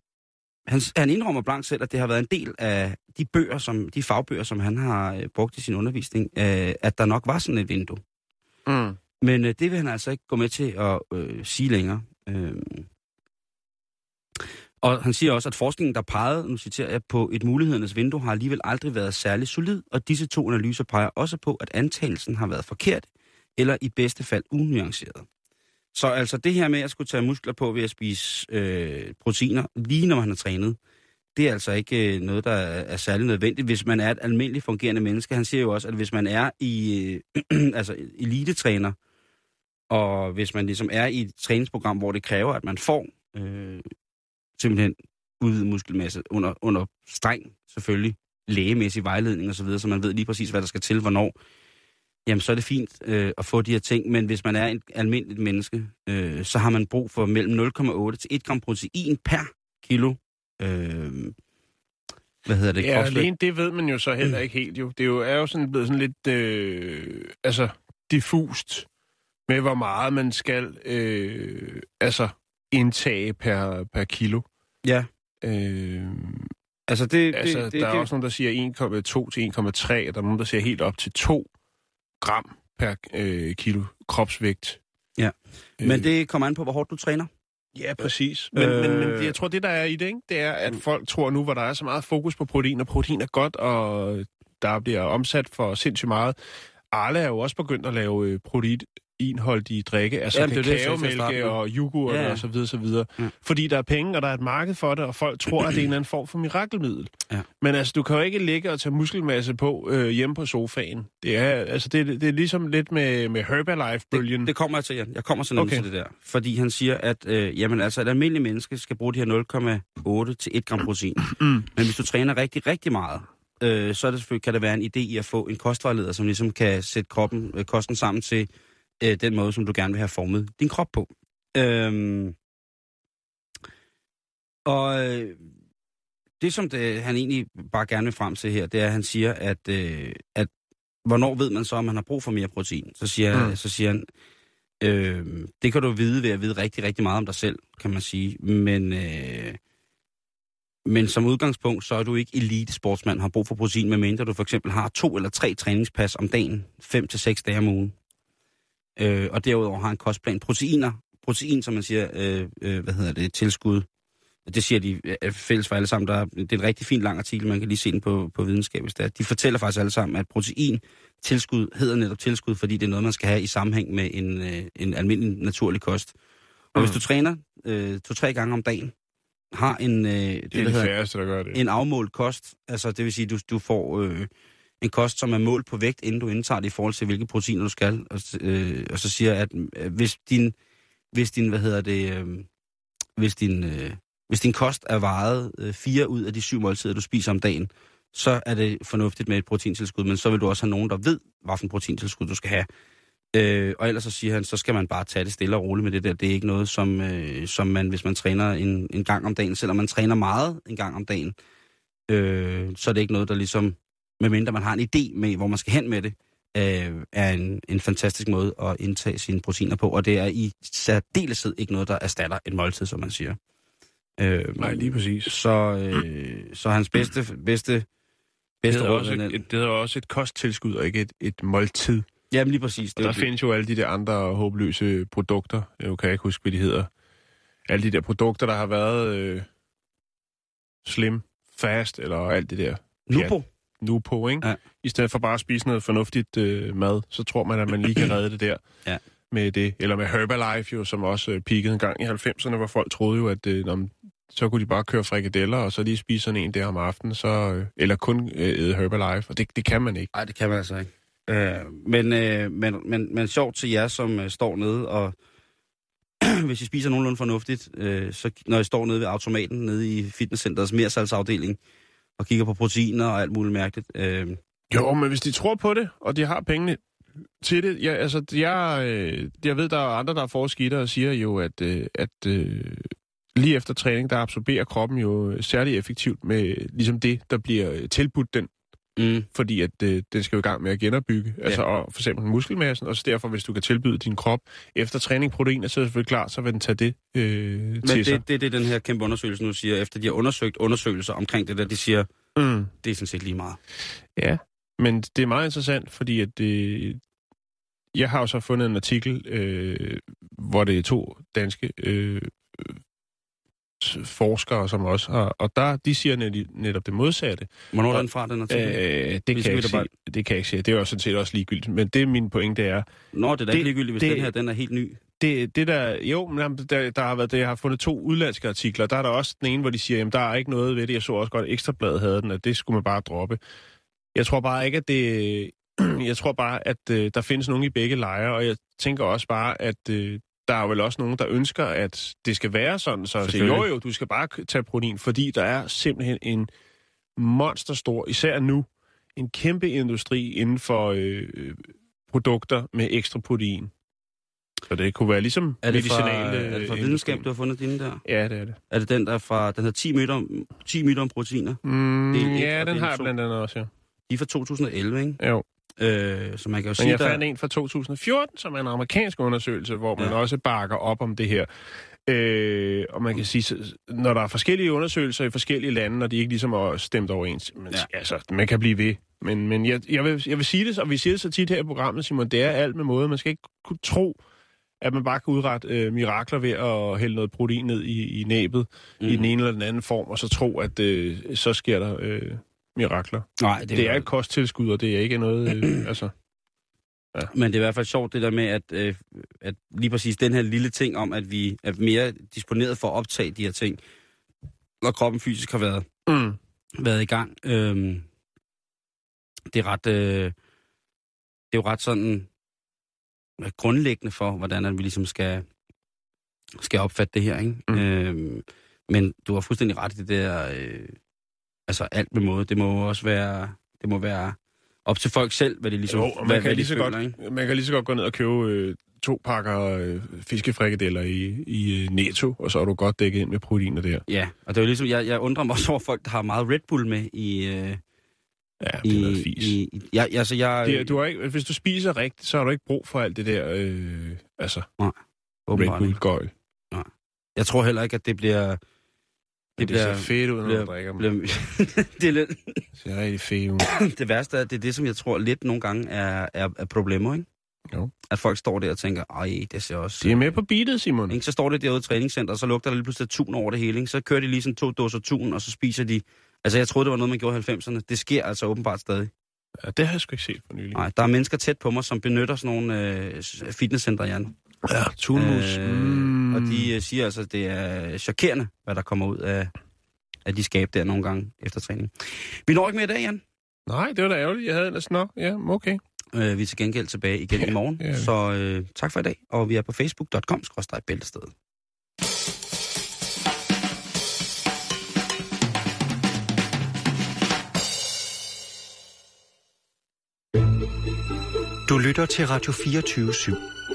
S5: han, han indrømmer blankt selv, at det har været en del af de bøger, som, de fagbøger, som han har øh, brugt i sin undervisning, øh, at der nok var sådan et vindue.
S6: Mm.
S5: Men øh, det vil han altså ikke gå med til at øh, sige længere. Øh, og han siger også, at forskningen, der pegede, nu citerer jeg, på et mulighedernes vindue, har alligevel aldrig været særlig solid, og disse to analyser peger også på, at antagelsen har været forkert, eller i bedste fald unuanceret. Så altså det her med at skulle tage muskler på ved at spise øh, proteiner, lige når man har trænet, det er altså ikke øh, noget, der er, er særlig nødvendigt, hvis man er et almindeligt fungerende menneske. Han siger jo også, at hvis man er i øh, altså elitetræner, og hvis man ligesom er i et træningsprogram, hvor det kræver, at man får øh, simpelthen udvidet muskelmasse under, under streng, selvfølgelig, lægemæssig vejledning osv., så, videre, så man ved lige præcis, hvad der skal til, hvornår, jamen så er det fint øh, at få de her ting, men hvis man er et almindeligt menneske, øh, så har man brug for mellem 0,8 til 1 gram protein per kilo. Øh, hvad hedder det?
S6: Ja,
S5: kropsvægt.
S6: alene det ved man jo så heller ikke helt. Jo. Det er jo, er jo sådan blevet sådan lidt øh, altså, diffust med, hvor meget man skal øh, altså, indtage per, per kilo.
S5: Ja,
S6: Øh,
S5: altså det...
S6: altså,
S5: det, det,
S6: der er
S5: det,
S6: også nogen, der siger 1,2 til 1,3, og der er nogen, der siger helt op til 2 gram per øh, kilo kropsvægt.
S5: Ja.
S6: Øh,
S5: Men det kommer an på, hvor hårdt du træner.
S6: Ja, præcis. Men, øh... men, men
S5: Øh.
S6: jeg tror, det der er i det, ikke, det er, at folk tror nu, hvor der er så meget fokus på protein, og protein er godt, og der bliver omsat for sindssygt meget. Arle er jo også begyndt at lave øh, proteinholdige drikke, altså
S5: Jamen, det det,
S6: kakaomælke og yoghurt
S5: Ja, ja.
S6: og så videre, så videre.
S5: Ja.
S6: Fordi der er penge, og der er et marked for det, og folk tror, at det er en eller anden form for mirakelmiddel.
S5: Ja.
S6: Men altså, du kan jo ikke ligge og tage muskelmasse på øh, hjemme på sofaen. Det er, altså, det, det er ligesom lidt med, med Herbalife-bølgen.
S5: Det, det kommer jeg til, Jan. Jeg kommer sådan okay.
S6: Okay.
S5: til det der. Fordi han siger, at øh, jamen, altså, et almindeligt menneske skal bruge de her 0,8 til 1 gram protein.
S6: Mm.
S5: Men hvis du træner rigtig, rigtig meget, øh, så er det selvfølgelig, kan der være en idé i at få en kostvejleder, som ligesom kan sætte kroppen, øh, kosten sammen til øh, den måde, som du gerne vil have formet din krop på. Øhm, og øh, det, som det, han egentlig bare gerne vil frem til her, det er, at han siger, at, øh, at hvornår ved man så, om man har brug for mere protein? Så siger,
S6: Mm.
S5: mm. så siger han, øh, det kan du vide ved at vide rigtig, rigtig meget om dig selv, kan man sige. Men, øh, men som udgangspunkt, så er du ikke elite sportsmand, har brug for protein, medmindre du for eksempel har to eller tre træningspas om dagen, fem til seks dage om ugen. Øh, og derudover har en kostplan. Proteiner, protein, som man siger, øh, øh, hvad hedder det, tilskud. Det siger de øh, fælles for alle sammen. Der er, det er en rigtig fin lang artikel, man kan lige se den på, på videnskab. hvis det er. De fortæller faktisk alle sammen, at protein tilskud hedder netop tilskud, fordi det er noget, man skal have i sammenhæng med en, øh, en almindelig naturlig kost. Og hvis
S6: Mm.
S5: du træner øh, to-tre gange om dagen, har en, øh, det,
S6: Det er
S5: der
S6: de
S5: hedder,
S6: færreste, der gør det.
S5: en afmålt kost, altså det vil sige, du, du får øh, en kost, som er målt på vægt, inden du indtager det i forhold til, hvilke proteiner du skal. Og, øh, og så siger jeg, at øh, hvis din, hvis din, hvad hedder det, øh, hvis din, øh, hvis din kost er varet øh, fire ud af de syv måltider, du spiser om dagen, så er det fornuftigt med et proteintilskud, men så vil du også have nogen, der ved, hvilken proteintilskud du skal have. Øh, og ellers så siger han, så skal man bare tage det stille og roligt med det der. Det er ikke noget, som, øh, som man, hvis man træner en, en gang om dagen, selvom man træner meget en gang om dagen, øh, så er det ikke noget, der ligesom, medmindre man har en idé med, hvor man skal hen med det, øh, er en, en fantastisk måde at indtage sine proteiner på. Og det er i særdeleshed ikke noget, der erstatter et måltid, som man siger. Øh,
S6: Nej, lige præcis.
S5: Så, øh, så hans bedste, bedste,
S6: Det
S5: bedste
S6: hedder,
S5: råd...
S6: også
S5: er-
S6: et, et, det hedder også et kosttilskud, og ikke et, et måltid.
S5: Jamen lige præcis.
S6: Og der findes jo alle de der andre håbløse produkter. Jeg kan ikke huske, hvad de hedder. Alle de der produkter, der har været øh, slim, fast, eller alt det der.
S5: Nupo.
S6: Nu på, ikke?
S5: Ja.
S6: I stedet for bare at spise noget fornuftigt øh, mad, så tror man, at man lige kan redde det der.
S5: Ja.
S6: Med det. Eller med Herbalife, jo, som også øh, peakede en gang i 90'erne, hvor folk troede jo, at øh, om, så kunne de bare køre frikadeller, og så lige spise sådan en der om aftenen, så, øh, eller kun øh, æde Herbalife, og det, det kan man ikke.
S5: Nej, det kan man altså ikke. Øh, men, øh, men, men, men sjovt til jer, som øh, står nede og... hvis I spiser nogenlunde fornuftigt, øh, så når I står nede ved automaten, nede i fitnesscenterets mersalgsafdeling, og kigger på proteiner og alt muligt mærkeligt. Øh,
S6: Jo, men hvis de tror på det, og de har pengene til det, ja, altså, jeg, øh, jeg ved, der er andre, der er forskidter og siger jo, at, øh, at øh, lige efter træning, der absorberer kroppen jo særlig effektivt med ligesom det, der bliver tilbudt den,
S5: mm,
S6: fordi at øh, den skal jo i gang med at genopbygge, ja. altså og for eksempel muskelmassen, og så derfor, hvis du kan tilbyde din krop efter træning proteiner, så er det selvfølgelig klart, så vil den tage det øh,
S5: men
S6: til sig.
S5: det, det er det, den her kæmpe undersøgelse nu siger. Efter de har undersøgt undersøgelser omkring det der, de siger,
S6: Mm.
S5: det er sådan set lige meget.
S6: Ja, men det er meget interessant, fordi at det, jeg har jo så fundet en artikel, øh, hvor det er to danske øh, forskere, som også har, og der, de siger net, netop det modsatte.
S5: Hvornår er den fra, den artikel?
S6: Øh, det,
S5: Vi
S6: kan jeg ikke sige, det kan jeg ikke sige. Det er jo sådan set også ligegyldigt. Men det min pointe er,
S5: Nå, det er da
S6: det-
S5: ikke ligegyldigt, hvis
S6: det-
S5: den her den er helt ny.
S6: det, det der, jo, men der, der har været, det, jeg har fundet to udlandske artikler. Der er der også den ene, hvor de siger, jamen der er ikke noget ved det. Jeg så også godt, at Ekstrabladet havde den, at det skulle man bare droppe. Jeg tror bare ikke, at det... Jeg tror bare, at øh, der findes nogen i begge lejre, og jeg tænker også bare, at øh, der er vel også nogen, der ønsker, at det skal være sådan. Så siger, jo jo, du skal bare tage protein, fordi der er simpelthen en monsterstor, især nu, en kæmpe industri inden for øh, produkter med ekstra protein. Så det kunne være ligesom
S5: Er det fra,
S6: medicinale...
S5: er det fra videnskab, du har fundet dine der?
S6: Ja, det er det.
S5: Er det den, der er fra, den hedder 10 myter om, 10 myter om proteiner?
S6: Mm,
S5: Del
S6: ja, den har jeg blandt andet også, ja.
S5: De er fra 2011, ikke?
S6: Jo.
S5: Øh, så man kan jo
S6: Men
S5: sige,
S6: jeg
S5: der...
S6: fandt en fra 2014, som er en amerikansk undersøgelse, hvor man
S5: Ja.
S6: også bakker op om det her. Øh, og man kan sige, når der er forskellige undersøgelser i forskellige lande, og de ikke ligesom er stemt overens, men
S5: ja.
S6: altså, man kan blive ved. Men, men jeg, jeg, vil, jeg vil sige det, og vi siger det så tit her i programmet, Simon, det er alt med måde. Man skal ikke kunne tro, at man bare kan udrette øh, mirakler ved at hælde noget protein ned i, i næbet mm. i den ene eller den anden form, og så tro, at øh, så sker der øh, mirakler.
S5: Nej, det,
S6: Det, er et kosttilskud, og det er ikke noget... Øh, altså,
S5: Men det er i hvert fald sjovt det der med, at, øh, at lige præcis den her lille ting om, at vi er mere disponeret for at optage de her ting, når kroppen fysisk har været,
S6: mm.
S5: været i gang. Øh, det er ret... Øh, det er jo ret sådan øh, grundlæggende for, hvordan at vi ligesom skal, skal opfatte det her, ikke?
S6: Mm.
S5: Øh, men du har fuldstændig ret i det der... Øh, altså alt med måde. Det må også være... Det må være op til folk selv, hvad de ligesom
S6: Jo, man,
S5: hvad,
S6: kan
S5: hvad
S6: lige så
S5: føler,
S6: godt,
S5: ikke?
S6: man kan lige så godt gå ned og købe øh, to pakker øh, fiskefrikadeller i, i øh, Netto, og så er du godt dækket ind med proteiner der.
S5: Ja, og det er jo ligesom, jeg, jeg undrer mig også over folk, der har meget Red Bull med i... Øh,
S6: Ja, det er fis.
S5: i, i ja, altså jeg...
S6: Det, du har ikke, hvis du spiser rigtigt, så har du ikke brug for alt det der, øh, altså, Red
S5: åbenbart
S6: Bull
S5: ikke.
S6: gøjl.
S5: Jeg tror heller ikke, at det bliver...
S6: Det,
S5: Det
S6: det ser
S5: bliver-
S6: fedt ud, når
S5: bliver-
S6: du drikker dem.
S5: bliver det, er lidt,
S6: Det ser rigtig fedt ud.
S5: det værste er, det er det, som jeg tror lidt nogle gange er, er, er problemer, ikke?
S6: Jo.
S5: At folk står der og tænker, ej, det ser også...
S6: De er med på beatet, Simon.
S5: Ikke? Så står det derude i træningscenter, og så lugter der lige pludselig tun over det hele. Ikke? Så kører de lige sådan to dåser tun, og så spiser de... Altså, jeg troede, det var noget, man gjorde i 90'erne. Det sker altså åbenbart stadig.
S6: Ja, det har jeg sgu ikke set for nylig.
S5: Nej, der er mennesker tæt på mig, som benytter sådan nogle øh, fitnesscentre, Jan.
S6: Ja, tunmus.
S5: Øh,
S6: mm.
S5: Og de øh, siger altså, at det er chokerende, hvad der kommer ud af, af de skab der nogle gange efter træning. Vi når ikke mere i dag, Jan.
S6: Nej, det var da ærgerligt. Jeg havde ellers... Nå, ja, okay.
S5: Øh, vi er til gengæld tilbage igen
S6: Ja,
S5: i morgen.
S6: vi.
S5: Så øh, tak for i dag, og vi er på facebook.com-bæltestedet.
S3: Du lytter til Radio 24 /7.